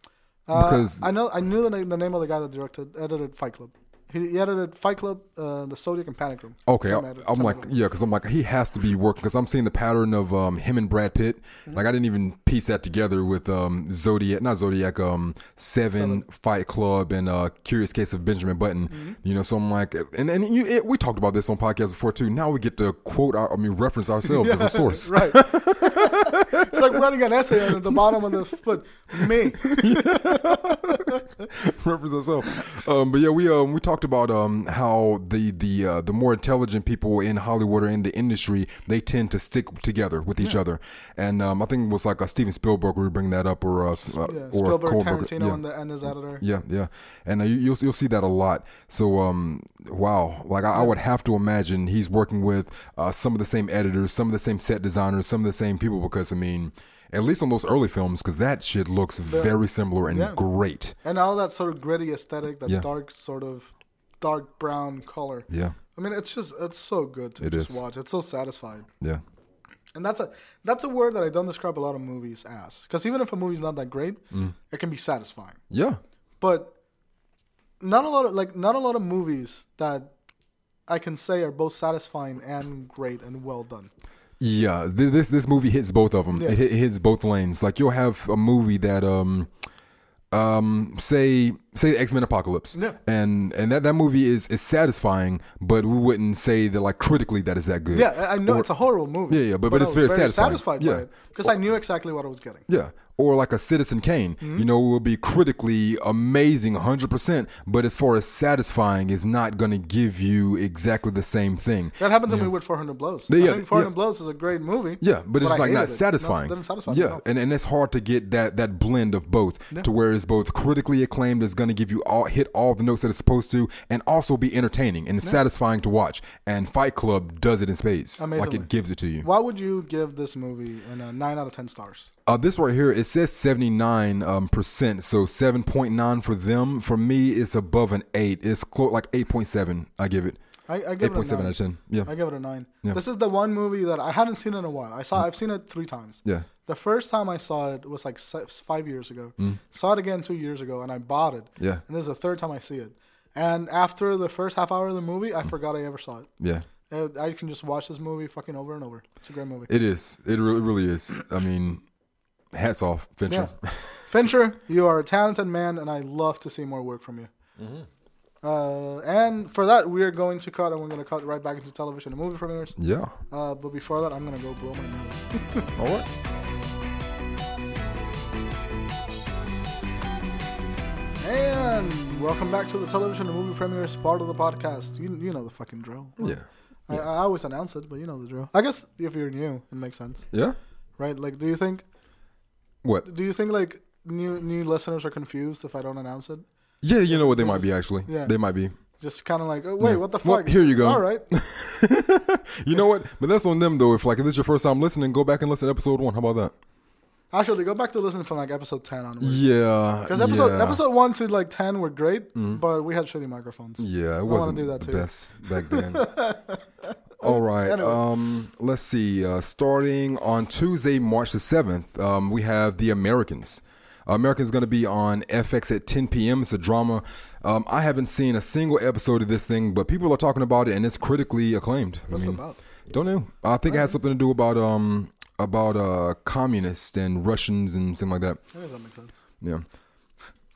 S1: Uh,
S2: Because-
S1: I know I knew the name, the name of the guy that directed edited Fight Club. He, he edited Fight Club, uh, The Zodiac, and Panic Room.
S2: Okay, I, I'm like, yeah, because I'm like, he has to be working because I'm seeing the pattern of um, him and Brad Pitt.
S1: Mm-hmm.
S2: Like, I didn't even piece that together with um, Zodiac, not Zodiac, um, Seven, Fight Club, and uh, Curious Case of Benjamin Button.
S1: Mm-hmm.
S2: You know, so I'm like, and and you, it, we talked about this on podcast before too. Now we get to quote, our, I mean, reference ourselves as a source.
S1: right. it's like writing an essay at the bottom of the foot, me.
S2: reference ourselves. Um, but yeah, we um we talked about um how the the uh, the more intelligent people in Hollywood or in the industry they tend to stick together with each other, and um I think it was like uh, Steven Spielberg we bringing that up or uh,
S1: Yeah,
S2: or
S1: Spielberg,
S2: Kohlberg.
S1: Tarantino,
S2: yeah.
S1: and, the, and his editor.
S2: Yeah, yeah, and uh, you, you'll you'll see that a lot. So, um, wow, like I, I would have to imagine he's working with uh, some of the same editors, some of the same set designers, some of the same people. Because I mean, at least on those early films, because that shit looks very similar and
S1: Yeah.
S2: great.
S1: And all that sort of gritty aesthetic, that
S2: Yeah.
S1: dark sort of dark brown color.
S2: Yeah,
S1: I mean, it's just it's so good to
S2: It
S1: just
S2: is.
S1: watch. It's so satisfying.
S2: yeah,
S1: And that's a that's a word that I don't describe a lot of movies as. Because even if a movie's not that great,
S2: Mm.
S1: it can be satisfying.
S2: yeah.
S1: But not a lot of like not a lot of movies that I can say are both satisfying and great and well done.
S2: Yeah, this this movie hits both of them.
S1: Yeah.
S2: It, hits both lanes. Like you'll have a movie that um um say say X Men Apocalypse,
S1: Yeah.
S2: and and that that movie is is satisfying, but we wouldn't say that like critically that is that good.
S1: Yeah, I know
S2: Or-
S1: it's a horrible movie.
S2: Yeah, yeah, but- but
S1: I
S2: it's
S1: was
S2: very satisfying.
S1: satisfied
S2: Yeah.
S1: because I knew exactly what I was getting.
S2: Yeah. Or like a Citizen Kane,
S1: Mm-hmm.
S2: you know, will be critically amazing 100%, but as far as satisfying, is not going to give you exactly the same thing.
S1: That happened to me with 400 Blows.
S2: Yeah,
S1: I
S2: yeah,
S1: think 400
S2: yeah.
S1: Blows is a great movie.
S2: Yeah, but it's
S1: I
S2: like not
S1: it.
S2: satisfying.
S1: No, it didn't satisfy
S2: yeah, and and it's hard to get that that blend of both to where it's both critically acclaimed, is going to give you all hit all the notes that it's supposed to, and also be entertaining and satisfying to watch. And Fight Club does it in spades, like it gives it to you.
S1: Why would you give this movie a 9 out of 10 stars?
S2: Uh, this right here, it says 79 um, percent, so 7.9 for them. For me, it's above an eight. It's close, like 8.7. I give it
S1: I, I give it a
S2: 8.7
S1: 9.
S2: out of 10. Yeah,
S1: I give it a 9.
S2: Yeah.
S1: This is the one movie that I hadn't seen in a while. I saw I've seen it 3 times.
S2: yeah,
S1: The first time I saw it was like 5 years ago.
S2: Mm.
S1: Saw it again 2 years ago and I bought it.
S2: yeah,
S1: And this is the third time I see it. And after the first half hour of the movie, I forgot I ever saw it.
S2: yeah.
S1: Uh, I can just watch this movie fucking over and over. It's a great movie.
S2: It is. It really, really is. I mean, hats off, Fincher.
S1: Yeah. Fincher, you are a talented man, and I love to see more work from you.
S2: Mm-hmm.
S1: Uh, and for that, we are going to cut, and we're going to cut right back into television and movie premieres.
S2: Yeah.
S1: Uh, but before that, I'm going to go blow my nose.
S2: All right.
S1: and welcome back to the television and movie premieres part of the podcast. You, you know the fucking drill.
S2: Yeah.
S1: I, I always announce it, but you know the drill. I guess if you're new, it makes sense,
S2: Yeah.
S1: right? Like, do you think?
S2: What?
S1: Do you think like new new listeners are confused if I don't announce it?
S2: Yeah, you know what they might be actually.
S1: Yeah.
S2: They might be.
S1: Just kind of like, oh, wait,
S2: Yeah.
S1: what the
S2: Well,
S1: fuck?
S2: here you go.
S1: All right.
S2: You know what? But that's on them though. If like if this is your first time listening, go back and listen to episode one. How about that?
S1: Actually, go back to listen from like episode ten onwards.
S2: Yeah.
S1: Because episode
S2: yeah.
S1: episode one to like ten were great, but we had shitty microphones.
S2: Yeah, it wasn't
S1: do that
S2: the
S1: too.
S2: best back then. All right.
S1: Anyway.
S2: Um, let's see. Uh, starting on Tuesday, March the seventh, um, we have The Americans. Americans going to be on FX at 10 p.m. It's a drama. Um, I haven't seen a single episode of this thing, but people are talking about it, and it's critically acclaimed.
S1: What's
S2: I
S1: it
S2: mean,
S1: about?
S2: don't know. I think it has something to do about um about uh communists and Russians and something like that.
S1: I guess that makes sense.
S2: Yeah.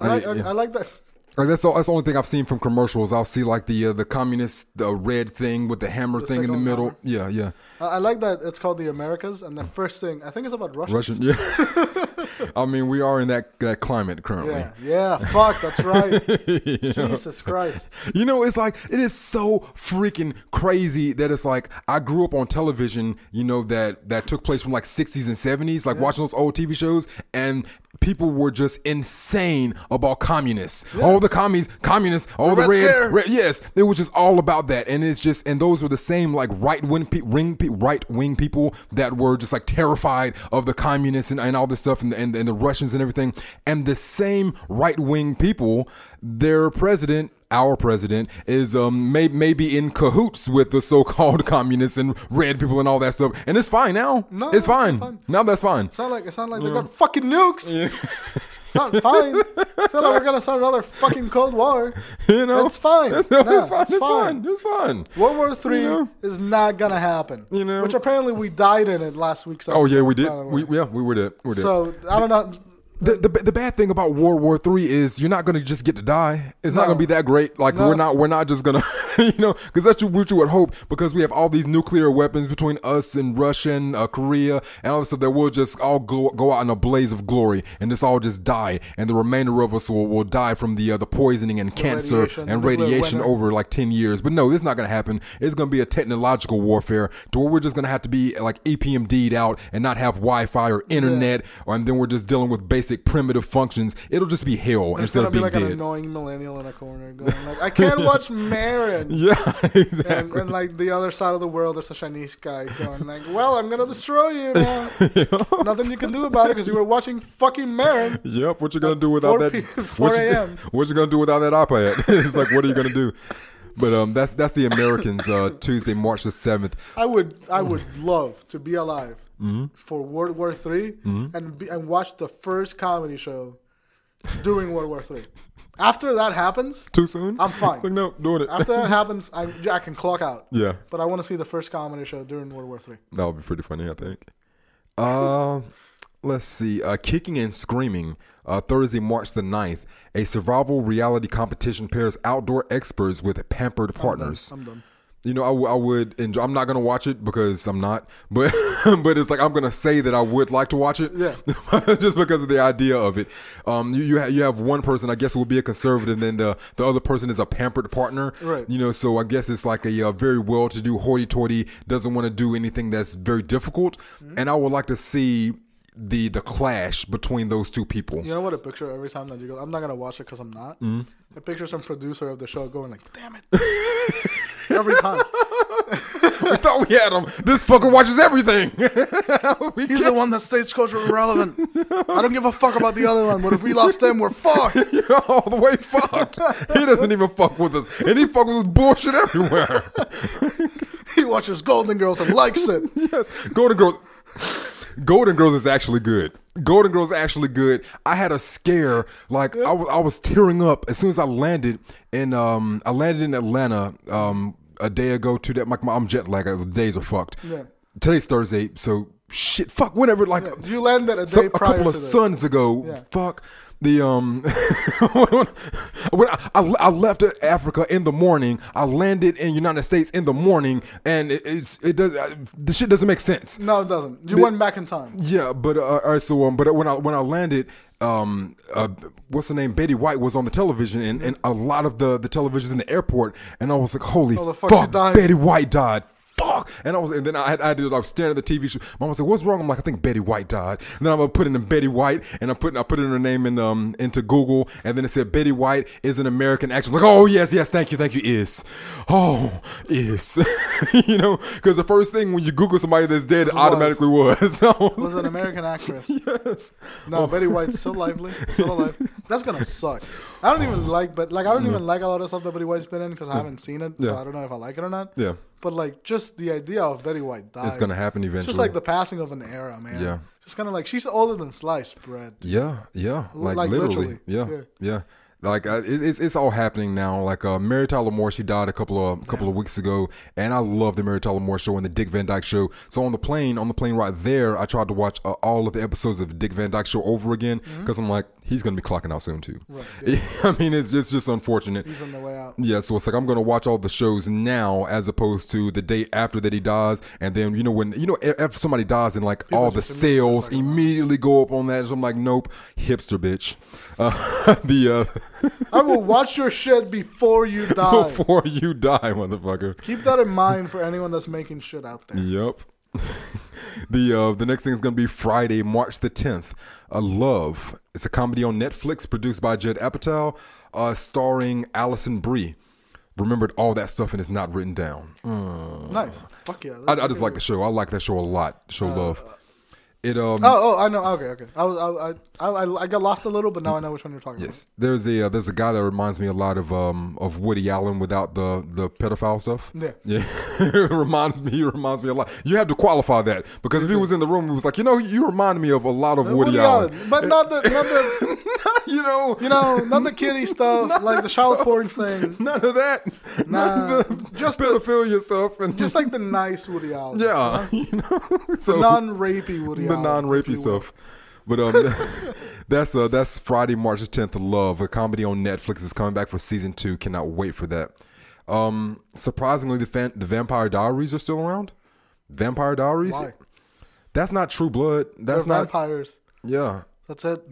S1: I, like,
S2: yeah.
S1: I, I like that.
S2: Like that's the, that's the only thing I've seen from commercials. I'll see like the uh, the communist the red thing with the hammer
S1: The
S2: thing in the middle.
S1: hammer.
S2: Yeah, yeah.
S1: I, I like that it's called the Americans, and the first thing I think it's about Russians.
S2: Russian. Yeah. I mean, we are in that that climate currently.
S1: Yeah, yeah. Fuck, that's right. Jesus Christ.
S2: You know, it's like it is so freaking crazy that it's like I grew up on television, you know, that that took place from like 60s and 70s, like watching those old TV shows, and people were just insane about communists. All the commies, communists, all the,
S1: Red
S2: reds,
S1: Scare.
S2: red, yes, it was just all about that, and it's just and those were the same like right wing pe- ring pe- right wing people that were just like terrified of the communists and, and all this stuff and, and and the Russians and everything, and the same right wing people, their president our president is um may, maybe in cahoots with the so-called communists and red people and all that stuff, and it's fine now.
S1: No,
S2: it's
S1: it's
S2: fine.
S1: fine.
S2: Now that's fine.
S1: It's not like it's not like they got fucking nukes. It's not fine. It's not like we're gonna start another fucking Cold War.
S2: You know,
S1: It's fine.
S2: It's,
S1: Nah,
S2: it's fine.
S1: it's
S2: It's fine.
S1: fine.
S2: It's fine.
S1: World War Three
S2: You know?
S1: is not gonna happen.
S2: You know?
S1: which apparently we died in it last week's.
S2: Oh yeah, we did.
S1: by the way.
S2: We, yeah, we were there. We were there.
S1: so I don't know.
S2: The, the the bad thing about World War Three is you're not gonna just get to die. It's not gonna be that great. Like
S1: No.
S2: we're not we're not just gonna you know because that's what you would hope because we have all these nuclear weapons between us and Russia and uh, Korea and all of a sudden that we'll just all go go out in a blaze of glory and just all just die and the remainder of us will, will die from the uh, the poisoning and cancer
S1: radiation,
S2: and radiation over like ten years. But no, this is not gonna happen. It's gonna be a technological warfare to where we're just gonna have to be like EMP'd out and not have Wi-Fi or internet, or and then we're just dealing with basic primitive functions. It'll just be hell
S1: There's
S2: instead of
S1: be
S2: being
S1: like an
S2: dead.
S1: annoying millennial in a corner going like, "I can't watch Maron."
S2: yeah,
S1: And,
S2: exactly.
S1: and like the other side of the world, there's a Chinese guy going like, "Well, I'm gonna destroy you now. Nothing you can do about it because you were watching fucking Maron."
S2: Yep. What you gonna do without
S1: 4
S2: that?
S1: p-
S2: what
S1: 4
S2: you-
S1: a.m..
S2: What you gonna do without that iPad? it's like, what are you gonna do? But um, that's that's the Americans. Uh, Tuesday, March the seventh.
S1: I would, I would love to be alive
S2: Mm-hmm.
S1: for World War 3 and be, and watch the first comedy show during World War Three. After that happens,
S2: Too soon?
S1: I'm fine.
S2: Like, no, doing it.
S1: after that happens, I, I can clock out.
S2: yeah.
S1: But I want to see the first comedy show during World War Three.
S2: That would be pretty funny, I think. Uh, let's see. Uh, Kicking and Screaming, uh, Thursday, March the 9th. A survival reality competition pairs outdoor experts with pampered partners.
S1: I'm done.
S2: You know, I, w- I would enjoy. I'm not gonna watch it because I'm not, but but it's like I'm gonna say that I would like to watch it.
S1: Yeah.
S2: just because of the idea of it. Um, you you, ha- you have one person, I guess, who will be a conservative, and then the the other person is a pampered partner.
S1: Right.
S2: You know, so I guess it's like a, uh very well-to-do hoity-toity doesn't want to do anything that's very difficult,
S1: Mm-hmm.
S2: and I would like to see the the clash between those two people.
S1: You know what I picture every time that you go? I'm not gonna watch it because I'm not.
S2: Mm-hmm.
S1: I picture some producer of the show going like, "Damn it!" every time.
S2: I thought we had him. This fucker watches everything. We
S1: He's the one that stays culturally relevant. I don't give a fuck about the other one. But if we lost him, we're fucked.
S2: You're all the way fucked. He doesn't even fuck with us, and he fuck with bullshit everywhere.
S1: He watches Golden Girls and likes it.
S2: yes, Golden Girls. Golden Girls is actually good. Golden Girls is actually good. I had a scare, like I was, I was tearing up as soon as I landed in, um, I landed in Atlanta, um, a day ago. To that, like my, I'm jet lagged. The days are fucked.
S1: Yeah.
S2: Today's Thursday, so shit, fuck, whenever, like
S1: You landed a day
S2: some, a couple of suns ago.
S1: Yeah.
S2: Fuck the um. when I, I, I left Africa in the morning, I landed in United States in the morning, and it, it's it does uh, the shit doesn't make sense.
S1: No, it doesn't. You went back in time.
S2: Yeah, but uh, all right, so um, but when I when I landed, um, uh, what's the name? Betty White was on the television, and, and a lot of the the televisions in the airport, and I was like, holy
S1: Oh, fuck,
S2: fuck. Betty White died. Fuck, and I was, and then I had, I did, I was staring at the TV show. Mom was like, "What's wrong?" I'm like, "I think Betty White died." And then I'm gonna put in Betty White, and I put, I put in her name in, um, into Google, and then it said Betty White is an American actress. I'm like, oh yes, yes, thank you, thank you, is, oh, is, you know, because the first thing when you Google somebody that's dead, it automatically was. So-
S1: Was an American actress.
S2: yes.
S1: No, Betty White's still lively, still alive. That's gonna suck. I don't even like, but like I don't even like a lot of stuff that Betty White's been in because I haven't seen it, so
S2: Yeah.
S1: I don't know if I like it or not.
S2: Yeah.
S1: But like, just the idea of Betty White dying,
S2: It's gonna happen
S1: It's
S2: eventually.
S1: just like the passing of an era, man.
S2: Yeah.
S1: Just kind of like she's older than sliced bread.
S2: Yeah, yeah, like,
S1: Like,
S2: literally,
S1: literally.
S2: yeah,
S1: Yeah.
S2: Like uh, it, it's it's all happening now. Like uh, Mary Tyler Moore, she died a couple of couple of weeks ago, and I love the Mary Tyler Moore show and the Dick Van Dyke show. So on the plane, on the plane right there, I tried to watch uh, all of the episodes of the Dick Van Dyke show over again because I'm like, he's gonna be clocking out soon too.
S1: Right,
S2: I mean, it's just just unfortunate.
S1: He's on the way out.
S2: Yeah, so it's like I'm gonna watch all the shows now as opposed to the day after that he dies, and then you know when you know if if somebody dies and like all the sales
S1: talk about it.
S2: immediately go up on that. So I'm like, nope, hipster bitch. Uh, the uh,
S1: I will watch your shit before you die.
S2: before you die, motherfucker.
S1: Keep that in mind for anyone that's making shit out there.
S2: Yep. the uh, the next thing is gonna be Friday, March the tenth. A Love. It's a comedy on Netflix produced by Judd Apatow, uh, starring Alison Brie. Remembered all that stuff and it's not written down. Mm.
S1: Nice. Fuck yeah.
S2: I, I just like the show. I like that show a lot. Show
S1: Uh,
S2: love. It um
S1: Oh, oh, I know. Okay, okay. I was, I, I, I, I got lost a little, but now I know which one you're talking about.
S2: yes, there's a uh, there's a guy that reminds me a lot of um of Woody Allen without the the pedophile stuff.
S1: Yeah.
S2: yeah, it reminds me. He reminds me a lot. You have to qualify that because if he was in the room, he was like, you know, you remind me of a lot of
S1: about.
S2: Woody, Allen.
S1: but not the, not the,
S2: you know,
S1: you know, not the kitty stuff, like the child porn thing.
S2: none of that.
S1: Nah,
S2: None of the
S1: just the-
S2: pedophilia stuff and
S1: Just like the nice Woody Allen.
S2: yeah, you know, so
S1: Non-rapey Woody
S2: the non-rapey
S1: if you will.
S2: stuff. But um, that's uh, that's Friday, March the tenth. Love, a comedy on Netflix, is coming back for season two. Cannot wait for that. Um, surprisingly, the fan, the Vampire Diaries are still around. Vampire Diaries.
S1: Why?
S2: That's not True Blood. That's
S1: They're
S2: not.
S1: vampires.
S2: Yeah.
S1: That's it.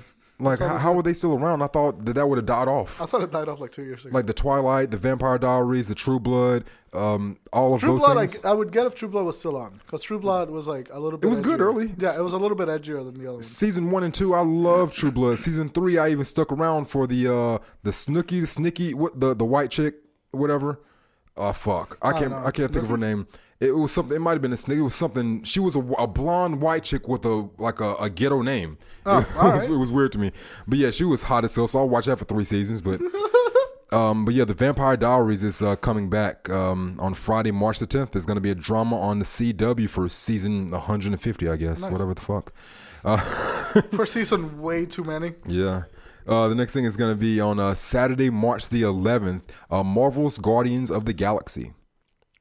S2: Like, how, how were they still around? I thought that that would have died off.
S1: I thought it died off like two years ago.
S2: Like the Twilight, the Vampire Diaries, the True Blood, um, all of
S1: True
S2: those
S1: Blood, I,
S2: things.
S1: I would get if True Blood was still on, because True Blood was like a little bit.
S2: It was good
S1: edgier.
S2: early.
S1: Yeah, it was a little bit edgier than the other one.
S2: Season one and two, I love True Blood. Season three, I even stuck around for the uh the Snooky, the Snicky, what the the white chick, whatever. Oh fuck, I can't
S1: know.
S2: I, can't think of her name. It was something. It might have been a snake. It was something. She was a, a blonde white chick with a like a, a ghetto name.
S1: Oh,
S2: it, was,
S1: right.
S2: it was weird to me. But yeah, she was hot as hell. So I'll watch that for three seasons. But um, but yeah, the Vampire Diaries is uh, coming back um on Friday, March the tenth. There's gonna be a drama on the CW for season 150, I guess.
S1: Nice.
S2: Whatever the fuck.
S1: For season, way too many.
S2: Yeah. Uh, the next thing is going to be on uh, Saturday, March the 11th. Uh, Marvel's Guardians of the Galaxy.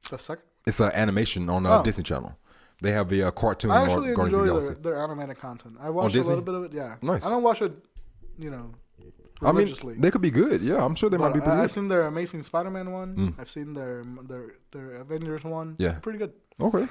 S1: The second.
S2: It's an animation on uh,
S1: Oh.
S2: Disney Channel. They have the uh, cartoon
S1: I actually
S2: Guardians of
S1: enjoy
S2: the
S1: their,
S2: Galaxy.
S1: their animated content. I watched a
S2: Disney?
S1: little bit of it. Yeah,
S2: Nice.
S1: I don't watch it, you know,
S2: I mean,
S1: religiously.
S2: they could be good. Yeah, I'm sure they might be pretty
S1: I, I've
S2: good.
S1: seen their Amazing Spider-Man one.
S2: Mm.
S1: I've seen their their their Avengers one.
S2: Yeah.
S1: pretty good.
S2: Okay.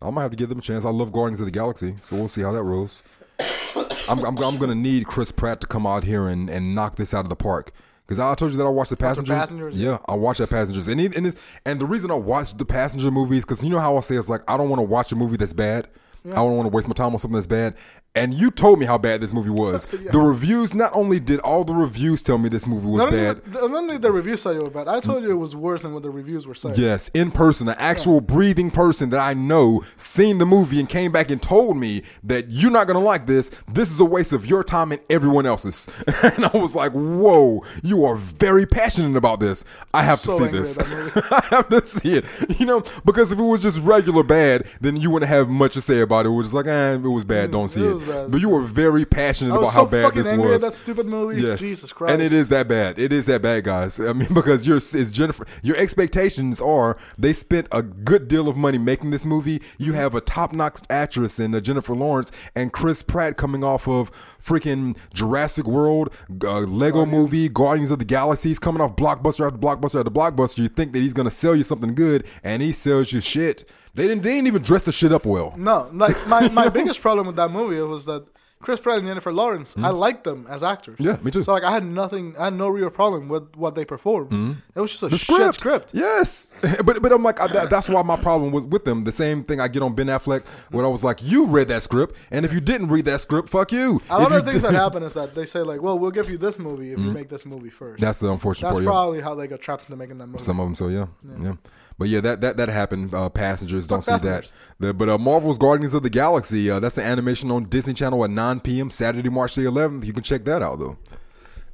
S2: I might have to give them a chance. I love Guardians of the Galaxy, so we'll see how that rolls. I'm, I'm, I'm to need Chris Pratt to come out here and, and knock this out of the park. Because I told you that I watched the Passengers.
S1: Passengers?
S2: Yeah, I watched that Passengers. And, it, and, it's, and the reason I watched the Passenger movies, because you know how I say it's like, I don't want to watch a movie that's bad. I don't want to waste my time on something that's bad. And you told me how bad this movie was. The reviews, not only did all the reviews tell me this movie was
S1: Not only,
S2: bad,
S1: the, not only the reviews said it was bad, I told you it was worse than what the reviews were saying.
S2: Yes, in person, an actual breathing person that I know seen the movie and came back and told me that you're not gonna like this. This is a waste of your time and everyone else's. and I was like, "Whoa, you are very passionate about this. I have
S1: So
S2: to see this.
S1: at that movie.
S2: I have to see it. You know, because if it was just regular bad, then you wouldn't have much to say about it. It was just like, eh, it was bad. Don't see
S1: it
S2: it.
S1: Was bad.
S2: But you were very passionate about
S1: so
S2: how bad this was.
S1: that stupid movie.
S2: Yes,
S1: Jesus Christ.
S2: and it is that bad. It is that bad, guys. I mean, because your it's Jennifer. Your expectations are they spent a good deal of money making this movie. You have a top-notch actress in uh, Jennifer Lawrence and Chris Pratt coming off of freaking Jurassic World, uh, Lego Movie, Guardians of the Galaxy. He's coming off blockbuster after blockbuster after blockbuster. You think that he's gonna sell you something good, and he sells you shit. They didn't. They didn't even dress the shit up well.
S1: No, like my, my biggest problem with that movie was that Chris Pratt and Jennifer Lawrence, I liked them as actors.
S2: Hmm. Yeah, me too.
S1: So like I had nothing, I had no real problem with what they performed. It was just a
S2: Hmm. the
S1: shit
S2: script.
S1: script.
S2: Yes, but but I'm like I, that, that's why my problem was with them. The same thing I get on Ben Affleck when I was like, you read that script, and if you didn't read that script, fuck you.
S1: A lot of
S2: you
S1: things that
S2: did-
S1: happen is that they say like, well, we'll give you this movie if you make this movie first.
S2: That's the unfortunate
S1: That's
S2: part. yeah.
S1: probably how they got trapped into making that movie.
S2: Some of them, so yeah, yeah. But yeah, that that that happened. Uh, passengers don't see
S1: Passengers.
S2: that. The- but uh, Marvel's Guardians of the Galaxy. Uh, that's an animation on Disney Channel at 9 p.m. Saturday, March the 11th. You can check that out though.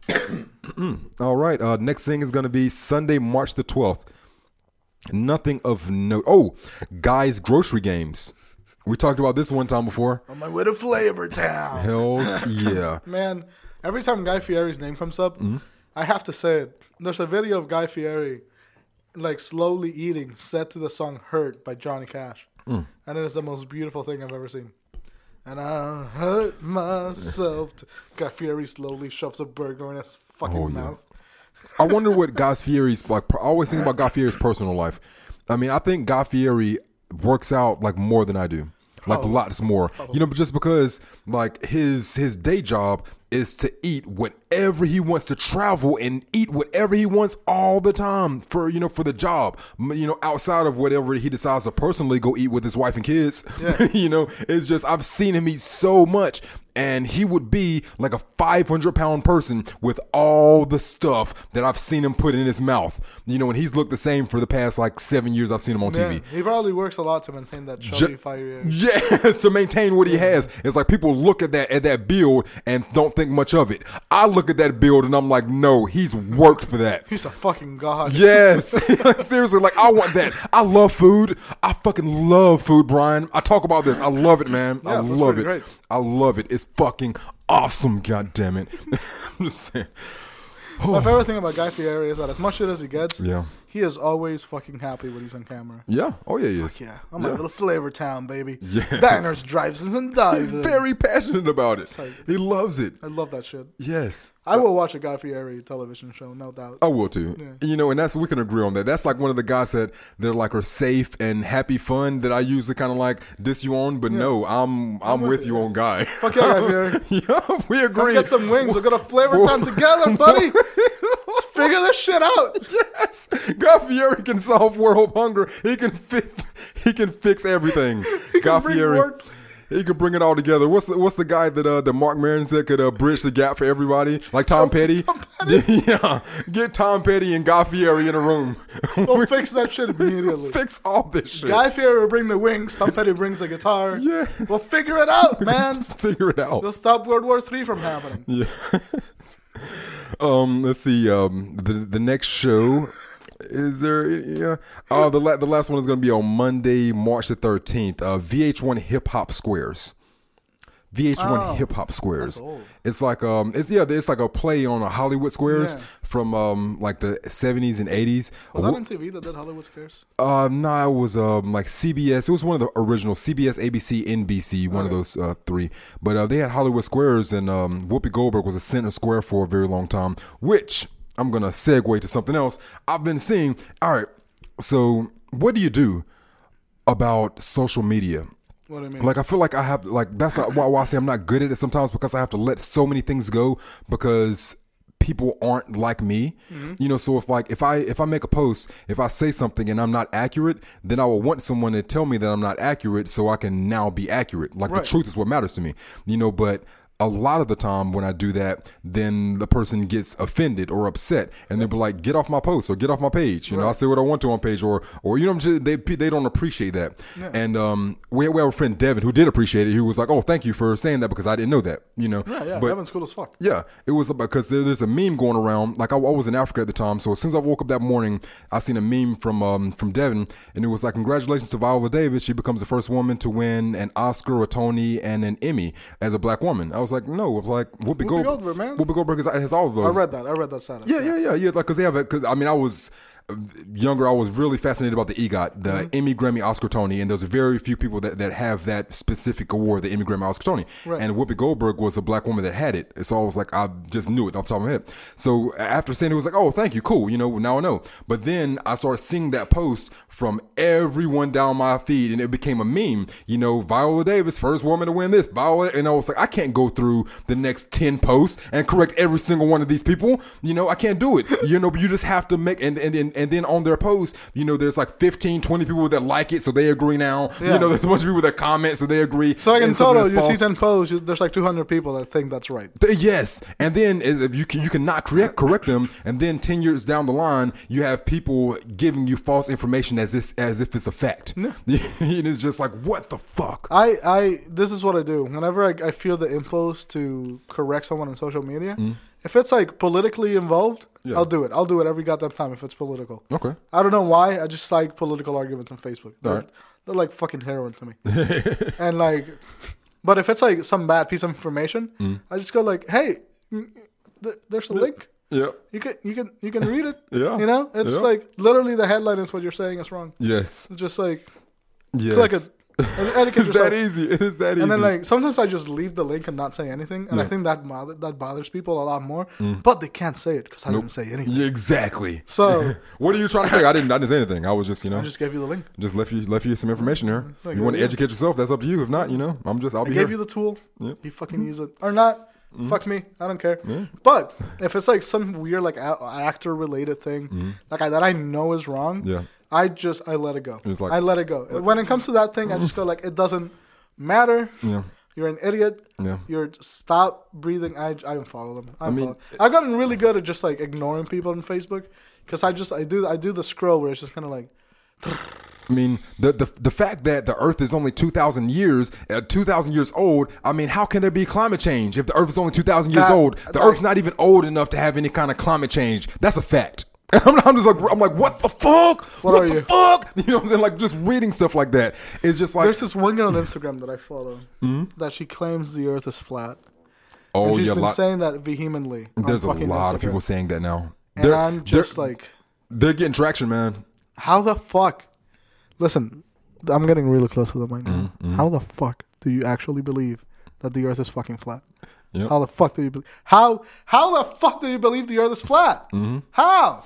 S2: All right. Uh, next thing is going to be Sunday, March the 12th. Nothing of note. Oh, guys, grocery games. We talked about this one time before.
S1: On my way to Flavor Town.
S2: Hells yeah.
S1: Man, every time Guy Fieri's name comes up,
S2: Mm-hmm.
S1: I have to say it. There's a video of Guy Fieri, like slowly eating, set to the song "Hurt" by Johnny Cash,
S2: Mm.
S1: and it is the most beautiful thing I've ever seen. And I hurt myself. To... Guy Fieri slowly shoves a burger in his fucking
S2: Oh, yeah.
S1: mouth.
S2: I wonder what Guy Fieri's like. I always think about Guy Fieri's personal life. I mean, I think Guy Fieri works out like more than I do, like lots more. You know, just because like his his day job is to eat whatever he wants to travel and eat whatever he wants all the time for you know for the job you know outside of whatever he decides to personally go eat with his wife and kids you know it's just i've seen him eat so much and he would be like a 500 pound person with all the stuff that I've seen him put in his mouth. You know, and he's looked the same for the past like seven years I've seen him on
S1: Yeah,
S2: TV.
S1: he probably works a lot to maintain that chubby,
S2: Ju-
S1: fiery.
S2: Yes, to maintain what he has. It's like people look at that at that build and don't think much of it. I look at that build and I'm like, no, he's worked for that.
S1: He's a fucking god.
S2: Yes, seriously, like I want that. I love food. I fucking love food, Brian. I talk about this. I love it, man. I
S1: Yeah, that's
S2: love it.
S1: great.
S2: I love it. It's fucking awesome. God damn it. I'm just saying.
S1: My favorite thing about Guy Fieri is that as much shit as he gets,
S2: Yeah.
S1: He is always fucking happy when he's on camera.
S2: Yeah. Oh yeah, he is.
S1: Yeah, I'm a little flavor town, baby.
S2: Yes.
S1: Diners, drives, us and dives.
S2: He's very passionate about it.
S1: like-
S2: He loves it.
S1: I love that shit.
S2: Yes.
S1: I will watch a Guy Fieri television show, no doubt.
S2: I will too.
S1: Yeah.
S2: You know, and that's we can agree on that. That's like one of the guys that they're like are safe and happy fun that I usually kind of like diss you on, but no, I'm I'm, with, you on guy.
S1: Fuck yeah, Guy Fieri.
S2: yeah, we agree.
S1: Get some wings. We're gonna flavor time together, buddy. Figure this shit out.
S2: yes, Guy can solve world hunger. He can fi- he can fix everything.
S1: Bring
S2: He can bring it all together. What's the, what's the guy that uh, that Mark Maron said could uh, bridge the gap for everybody? Like Tom Petty. yeah, get Tom Petty and Guy Fieri in a room.
S1: We'll fix that shit immediately.
S2: fix all this shit.
S1: Guy Fieri will bring the wings. Tom Petty brings the guitar.
S2: Yeah.
S1: We'll figure it out, man.
S2: Just figure it out.
S1: We'll stop World War Three from happening.
S2: Yeah. Um. Let's see. Um. The the next show. Is there? Yeah. Oh, the la- the last one is going to be on Monday, March the thirteenth. Uh, VH1 Hip Hop Squares. VH1
S1: Oh,
S2: Hip Hop Squares. It's like um, it's yeah, it's like a play on a Hollywood Squares
S1: Yeah.
S2: from um, like the seventies and eighties.
S1: Was that on TV that did Hollywood Scares?
S2: Uh, no, it was um like CBS. It was one of the original CBS, ABC, NBC, one of those uh, three. But uh, they had Hollywood Squares, and um, Whoopi Goldberg was a center square for a very long time. Which I'm gonna segue to something else. I've been seeing. All right, so what do you do about social media?
S1: What do you mean?
S2: Like I feel like I have like that's why, why I say I'm not good at it sometimes because I have to let so many things go because people aren't like me. Mm-hmm. You know, so if like if I if I make a post, if I say something and I'm not accurate, then I will want someone to tell me that I'm not accurate so I can now be accurate. Like
S1: Right.
S2: the truth is what matters to me. You know, but a lot of the time when I do that, then the person gets offended or upset, and they'll be like, "Get off my post or get off my page." You know, I say what I want to on page, or or you know, I'm just, they they don't appreciate that. And um, we we have a friend Devin who did appreciate it. He was like, "Oh, thank you for saying that because I didn't know that." You know,
S1: yeah, yeah.
S2: but
S1: Evan's cool as fuck.
S2: yeah, it was because there, there's a meme going around. Like I, I was in Africa at the time, so as soon as I woke up that morning, I seen a meme from um, from Devin, and it was like, "Congratulations to Viola Davis. She becomes the first woman to win an Oscar, a Tony, and an Emmy as a black woman." I was like, "No," I was like, "Whoopi, Gold-
S1: Goldberg, man.
S2: Whoopi Goldberg has, all of those."
S1: I read that. I read that status.
S2: Yeah, yeah, yeah, yeah. Like, cause they have it. Cause I mean, I was younger. I was really fascinated about the EGOT, the
S1: Mm-hmm.
S2: Emmy, Grammy, Oscar, Tony, and there's very few people that, that have that specific award, the Emmy, Grammy, Oscar, Tony.
S1: Right.
S2: And Whoopi Goldberg was a black woman that had it. So I was like, I just knew it off the top of my head. So after seeing it, it was like, oh, thank you, cool. You know, now I know. But then I started seeing that post from everyone down my feed, and it became a meme. You know, Viola Davis, first woman to win this. Viola, and I was like, I can't go through the next ten posts and correct every single one of these people. You know, I can't do it. You know, but you just have to make and and and, and then on their post, you know, there's like 15, 20 people that like it, so they agree now.
S1: Yeah.
S2: You know, there's a bunch of people that comment, so they agree.
S1: So like in total, you see ten posts. you- There's like 200 people that think that's right.
S2: Yes, and then if you can you cannot correct correct them, and then ten years down the line, you have people giving you false information as if as if it's a fact. and it's just like what the fuck.
S1: I, I, this is what I do. Whenever I, I feel the impulse to correct someone on social media, mm. If it's like politically involved.
S2: Yeah.
S1: I'll do it. I'll do it every goddamn time if it's political.
S2: Okay,
S1: I don't know why. I just like political arguments on Facebook. They're,
S2: Alright.
S1: they're like fucking heroin to me. and like, but if it's like some bad piece of information,
S2: Mm.
S1: I just go like, hey, mm, there's a link.
S2: yeah,
S1: You can you can you can read it.
S2: Yeah.
S1: You know, it's
S2: Yeah.
S1: like literally the headline is what you're saying is wrong.
S2: yes,
S1: It's just like
S2: yes.
S1: click it. And educate
S2: it's that
S1: yourself.
S2: easy. It is that easy.
S1: And then like sometimes I just leave the link and not say anything, and I think that bother, that bothers people a lot more. Mm. But they can't say it because I didn't say anything.
S2: Yeah, exactly.
S1: So
S2: What are you trying to say? I didn't. I didn't say anything. I was just you know
S1: I just gave you the link.
S2: just left you left you some information here. Mm-hmm.
S1: Like,
S2: you want to
S1: yeah.
S2: educate yourself? That's up to you. If not, you know, I'm just I'll
S1: I
S2: be
S1: gave
S2: here.
S1: you the tool.
S2: Yep.
S1: You fucking mm-hmm. use it or not. Mm-hmm. Fuck me, I don't care. But if it's like some weird like a- actor related thing, like I, that I know is wrong,
S2: Yeah.
S1: I just I let it go.
S2: It's like-
S1: I let it go. When it comes to that thing, I just go like it doesn't matter.
S2: Yeah.
S1: You're an idiot.
S2: Yeah.
S1: You're stop breathing. I I don't follow them. I,
S2: mean-
S1: follow. I've gotten really good at just like ignoring people on Facebook because I just I do I do the scroll where it's just kind of like
S2: I mean, the, the the fact that the Earth is only two thousand years, uh, two thousand years old. I mean, how can there be climate change if the Earth is only two thousand years
S1: That-
S2: old? The
S1: like-
S2: Earth's not even old enough to have any kind of climate change. That's a fact. And I'm, I'm just like, I'm like, what the fuck? What,
S1: are
S2: the
S1: you?
S2: fuck? You know what I'm saying? Like just reading stuff like that. It's just like,
S1: there's this one girl on Instagram that I follow that she claims the Earth is flat.
S2: oh
S1: and she's
S2: yeah,
S1: been
S2: lot,
S1: saying that vehemently.
S2: there's a lot of people saying that now.
S1: and
S2: They're-
S1: I'm just
S2: they're,
S1: like,
S2: they're getting traction, man.
S1: how the fuck? Listen, I'm getting really close to the mic now.
S2: Mm-hmm.
S1: How the fuck do you actually believe that the Earth is fucking flat?
S2: Yep.
S1: How the fuck do you believe? How how the fuck do you believe the Earth is flat?
S2: Mm-hmm.
S1: How?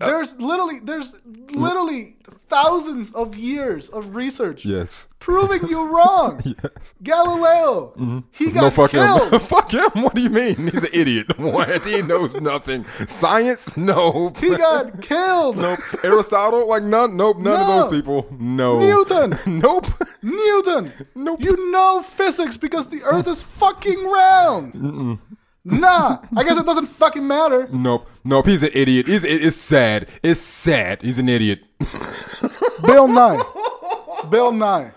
S2: Uh,
S1: There's literally there's literally thousands of years of research
S2: Yes.
S1: proving you wrong.
S2: Yes.
S1: Galileo, he got
S2: No, fuck
S1: killed.
S2: him. fuck him. What do you mean? He's an idiot. What? He knows nothing. Science? No.
S1: He got killed.
S2: Nope. Aristotle? Like none. Nope. None of those people. No.
S1: Newton.
S2: nope.
S1: Newton.
S2: Nope.
S1: You know physics because the Earth is fucking round. Nah, I guess it doesn't fucking matter.
S2: Nope. Nope. He's an idiot. He's. it- It's sad. It's sad. He's an idiot.
S1: Bill Nye. Bill Nye.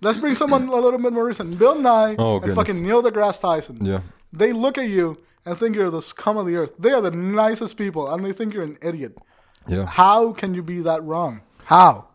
S1: Let's bring someone a little bit more recent. Bill Nye
S2: Oh,
S1: and
S2: goodness.
S1: fucking Neil deGrasse Tyson.
S2: Yeah.
S1: They look at you and think you're the scum of the earth. They are the nicest people, and they think you're an idiot.
S2: Yeah.
S1: How can you be that wrong? How?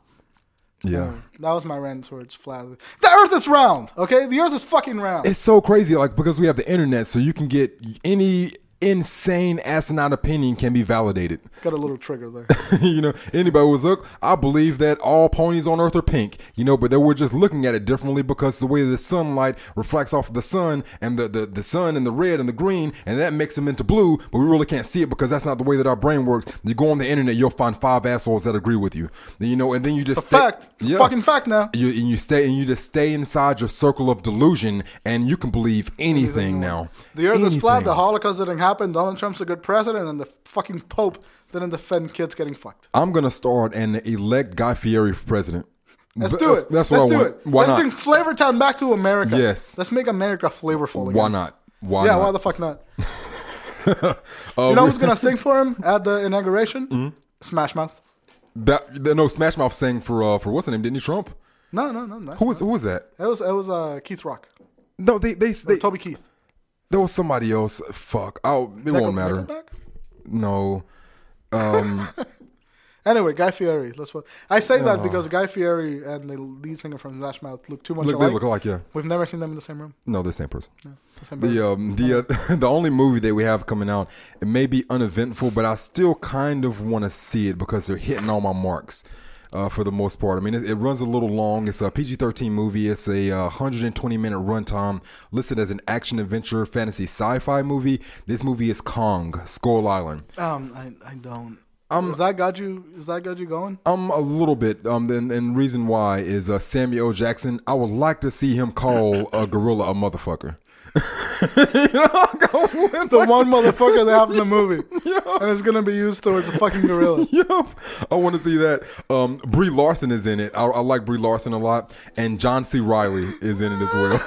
S2: Yeah.
S1: Um, that was my rant towards flat. The earth is round, okay? The earth is fucking round.
S2: It's so crazy, like because we have the internet, so you can get any insane asinine opinion can be validated.
S1: Got a little trigger there.
S2: you know, anybody was look. I believe that all ponies on Earth are pink. You know, but they were just looking at it differently because the way the sunlight reflects off of the sun and the, the the sun and the red and the green, and that makes them into blue. But we really can't see it because that's not the way that our brain works. You go on the internet, you'll find five assholes that agree with you. You know, and then you just stay-
S1: fact. Fucking fact now.
S2: You and you stay and you just stay inside your circle of delusion, and you can believe anything now.
S1: The earth is flat. The Holocaust didn't happen. Donald Trump's a good president, and the fucking Pope didn't defend kids getting fucked.
S2: I'm gonna start and elect Guy Fieri for president.
S1: Let's do it.
S2: That's what
S1: Let's
S2: I
S1: do
S2: want.
S1: it.
S2: Why
S1: Let's
S2: not?
S1: bring Flavortown back to America.
S2: Yes.
S1: Let's make America flavorful again.
S2: Why not? Why
S1: yeah,
S2: not?
S1: why the fuck not?
S2: Uh,
S1: You know who's gonna sing for him at the inauguration?
S2: Mm-hmm.
S1: Smash Mouth.
S2: that, that- no Smash Mouth sang for uh, for what's the name? Didn't he Trump?
S1: No, no, no, no.
S2: Who was who was that?
S1: It was it was uh, Keith Rock.
S2: No, they they, they
S1: Toby Keith.
S2: There was somebody else. Fuck. Oh, it
S1: Nickel-
S2: won't matter.
S1: Nickelback?
S2: No. Um.
S1: Anyway, Guy Fieri. Let's. I say that
S2: Oh.
S1: because Guy Fieri and the lead singer from Smash Mouth look too much
S2: look, they look alike. Yeah.
S1: We've never seen them in the same room.
S2: No, they're the same person.
S1: The same.
S2: The um the uh, the only movie that we have coming out it may be uneventful, but I still kind of want to see it because they're hitting all my marks. Uh, for the most part, I mean, it, it runs a little long. It's a PG-13 movie. It's a uh, 120 minute runtime, listed as an action adventure fantasy sci-fi movie. This movie is Kong Skull Island.
S1: Um, I, I don't.
S2: Um,
S1: is that got you? Is that got you going?
S2: Um, a little bit. Um, and, and reason why is uh, Samuel Jackson. I would like to see him call a gorilla a motherfucker.
S1: It's the one motherfucker they have in the movie, and it's gonna be used towards a fucking gorilla.
S2: Yep, I want to see that. Um, Brie Larson is in it. I, I like Brie Larson a lot, and John C. Reilly is in it as well.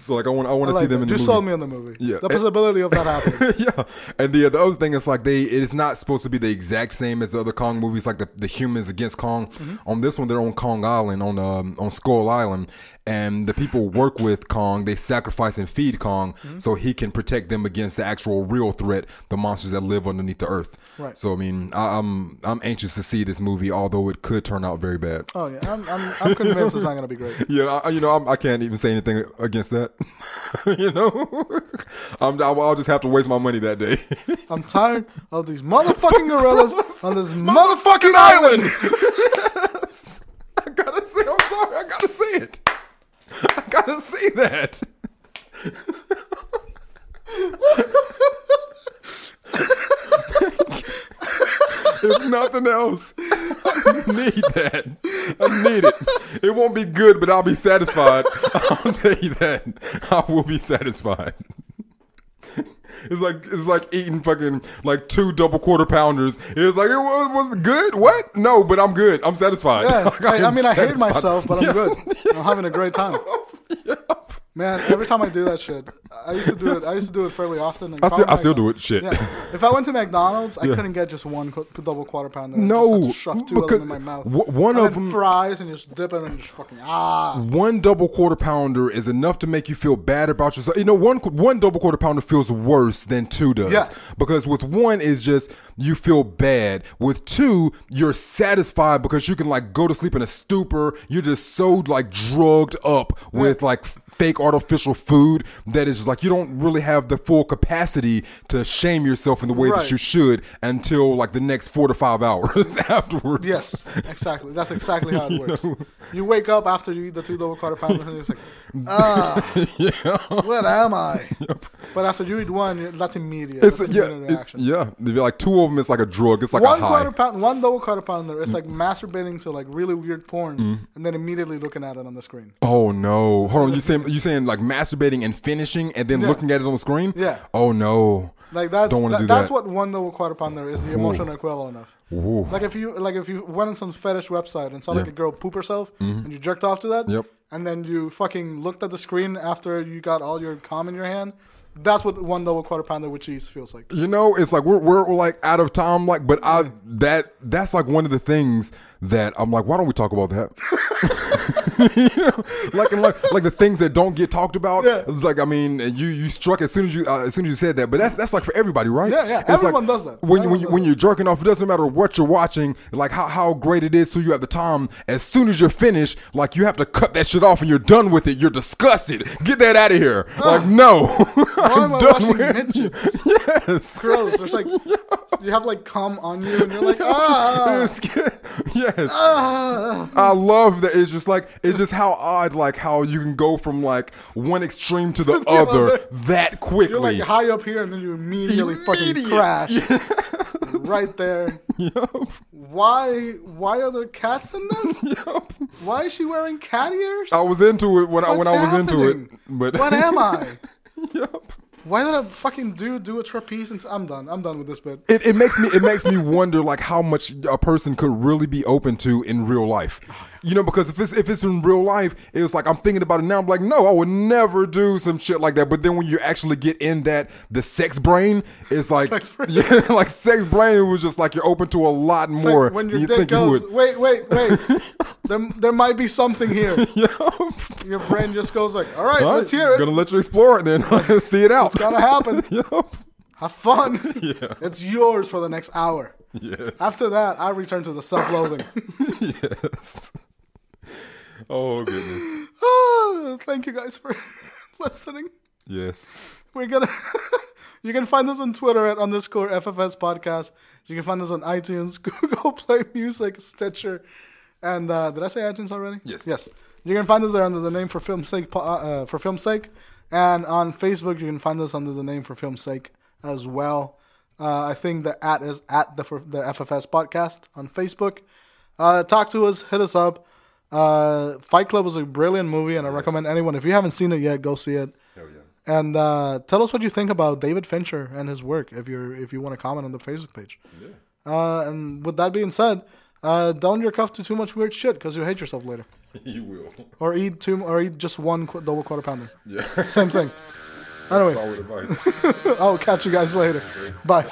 S2: so like, I want I want to see them
S1: that.
S2: in the
S1: Just
S2: movie.
S1: sold me on the movie.
S2: Yeah.
S1: the possibility of that happening.
S2: yeah, and the the other thing is like they it is not supposed to be the exact same as the other Kong movies, like the, the humans against Kong.
S1: Mm-hmm.
S2: On this one, they're on Kong Island, on um, on Skull Island, and the people work with Kong. They sacrifice and feed Kong
S1: Mm-hmm.
S2: so he can protect them against the actual real threat, the monsters that live underneath the earth.
S1: Right.
S2: So I mean, I, I'm I'm anxious to see this movie, although it could turn out very bad.
S1: Oh yeah, I'm, I'm, I'm convinced it's not gonna be great.
S2: Yeah, I, you know, I'm, I can't even say anything against that. you know, I'm, I'll, I'll just have to waste my money that day.
S1: I'm tired of these motherfucking gorillas on this motherfucking
S2: motherfucking island. I gotta say, I'm sorry, I gotta say it. I gotta say that. if nothing else, I need that. I need it. It won't be good, but I'll be satisfied. I'll tell you that. I will be satisfied. It's like it's like eating fucking like two double quarter pounders. It's like it was, was good. What? No, but I'm good. I'm satisfied.
S1: Yeah,
S2: Like,
S1: I, I mean, I hate myself, but I'm
S2: Yeah.
S1: good. I'm having a great time. Man, every time I do that shit, I used to do it. I used to do it fairly often.
S2: I still, I still do it. Shit.
S1: Yeah. If I went to McDonald's, I couldn't get just one qu- double quarter pounder. Just
S2: No,
S1: to shove two of them in my mouth.
S2: w- one
S1: and
S2: of them-
S1: fries and just dip it and just fucking ah.
S2: One double quarter pounder is enough to make you feel bad about yourself. You know, one one double quarter pounder feels worse than two does.
S1: Yeah.
S2: Because with one is just you feel bad. With two, you're satisfied because you can like go to sleep in a stupor. You're just so like drugged up with like fake artificial food that is just like you don't really have the full capacity to shame yourself in the way that you should until like the next four to five hours afterwards.
S1: Yes, exactly. That's exactly how it works. You wake up after you eat the two double quarter pounders and it's like, ah, what am I? But after you eat one, you- that's immediate.
S2: It's
S1: That's
S2: yeah, it's, yeah. Like two of them. It's like a drug. It's like
S1: one
S2: a high.
S1: quarter pound, one double quarter pounder. It's like masturbating to like really weird porn, and then immediately looking at it on the screen.
S2: Oh no! Hold on. You saying you saying like masturbating and finishing and then
S1: Yeah.
S2: looking at it on the screen?
S1: Yeah.
S2: Oh no!
S1: Like that's
S2: Don't
S1: that-
S2: do
S1: that's
S2: that.
S1: what one double quarter pounder is the emotional equivalent of.
S2: Ooh.
S1: Like if you like if you went on some fetish website and saw like
S2: Yeah.
S1: a girl poop herself mm-hmm. and you jerked off to that,
S2: Yep.
S1: and then you fucking looked at the screen after you got all your cum in your hand. That's what one double quarter pounder with cheese feels like.
S2: You know, it's like we're, we're like out of time. Like, but I that that's like one of the things that I'm like, why don't we talk about that? you know, like and like like the things that don't get talked about.
S1: Yeah.
S2: It's like I mean, you you struck as soon as you uh, as soon as you said that. But that's that's like for everybody, right?
S1: Yeah, yeah.
S2: It's
S1: Everyone
S2: like
S1: does that.
S2: When you, when you, when you're jerking off, it doesn't matter what you're watching. Like how how great it is to you at the time. As soon as you're finished, like you have to cut that shit off and you're done with it. You're disgusted. Get that out of here. Like no,
S1: Why am I
S2: done
S1: watching
S2: with-
S1: midgets?
S2: yes.
S1: Gross. There's like you have like cum on you, and you're like ah.
S2: Yes. yes. I love that. It's just like it's just how odd, like how you can go from like one extreme to the,
S1: the
S2: other,
S1: other.
S2: that
S1: You're
S2: quickly.
S1: like high up here, and then you immediately fucking crash right there.
S2: Yup.
S1: Why? Why are there cats in this?
S2: Yup.
S1: Why is she wearing cat ears?
S2: I was into it when I when
S1: What's
S2: I was into it, but
S1: what am I?
S2: Yup.
S1: Why did a fucking dude do a trapeze? And I'm done. I'm done with this bit.
S2: It, it makes me it makes me wonder like how much a person could really be open to in real life. You know, because if it's if it's in real life, it's like I'm thinking about it now. I'm like, no, I would never do some shit like that. But then when you actually get in that the sex brain, it's like
S1: Sex brain.
S2: yeah, like sex brain. Was just like you're open to a lot
S1: It's
S2: more
S1: like when your
S2: you
S1: dick
S2: you
S1: goes,
S2: would.
S1: wait, wait, wait. there, there might be something here.
S2: Yup.
S1: Your brain just goes like, all right,
S2: All right,
S1: let's hear it.
S2: Gonna let you explore it then. See it out.
S1: It's gonna happen.
S2: Yup.
S1: Have fun.
S2: Yeah.
S1: It's yours for the next hour.
S2: Yes.
S1: After that, I return to the self-loathing.
S2: yes. Oh goodness.
S1: Ah, Thank you guys for listening.
S2: Yes.
S1: We're gonna. you can find us on Twitter at underscore FFS podcast. You can find us on iTunes, Google Play Music, Stitcher, and uh, did I say iTunes already?
S2: Yes.
S1: Yes. You can find us there under the name for film's sake. Uh, for film's sake, and on Facebook you can find us under the name for film's sake as well. Uh, I think the at is at the the FFS podcast on Facebook. Uh, talk to us, hit us up. Uh, Fight Club is a brilliant movie, and I recommend anyone if you haven't seen it yet, go see it.
S2: Hell yeah.
S1: And uh, tell us what you think about David Fincher and his work. If you're if you want to comment on the Facebook page.
S2: Yeah.
S1: Uh, and with that being said, uh, don't your cuff to too much weird shit because you'll hate yourself later.
S2: you will.
S1: Or eat two or eat just one qu- double quarter pounder.
S2: Yeah.
S1: Same thing. Anyway,
S2: Solid advice.
S1: I'll catch you guys later. Bye.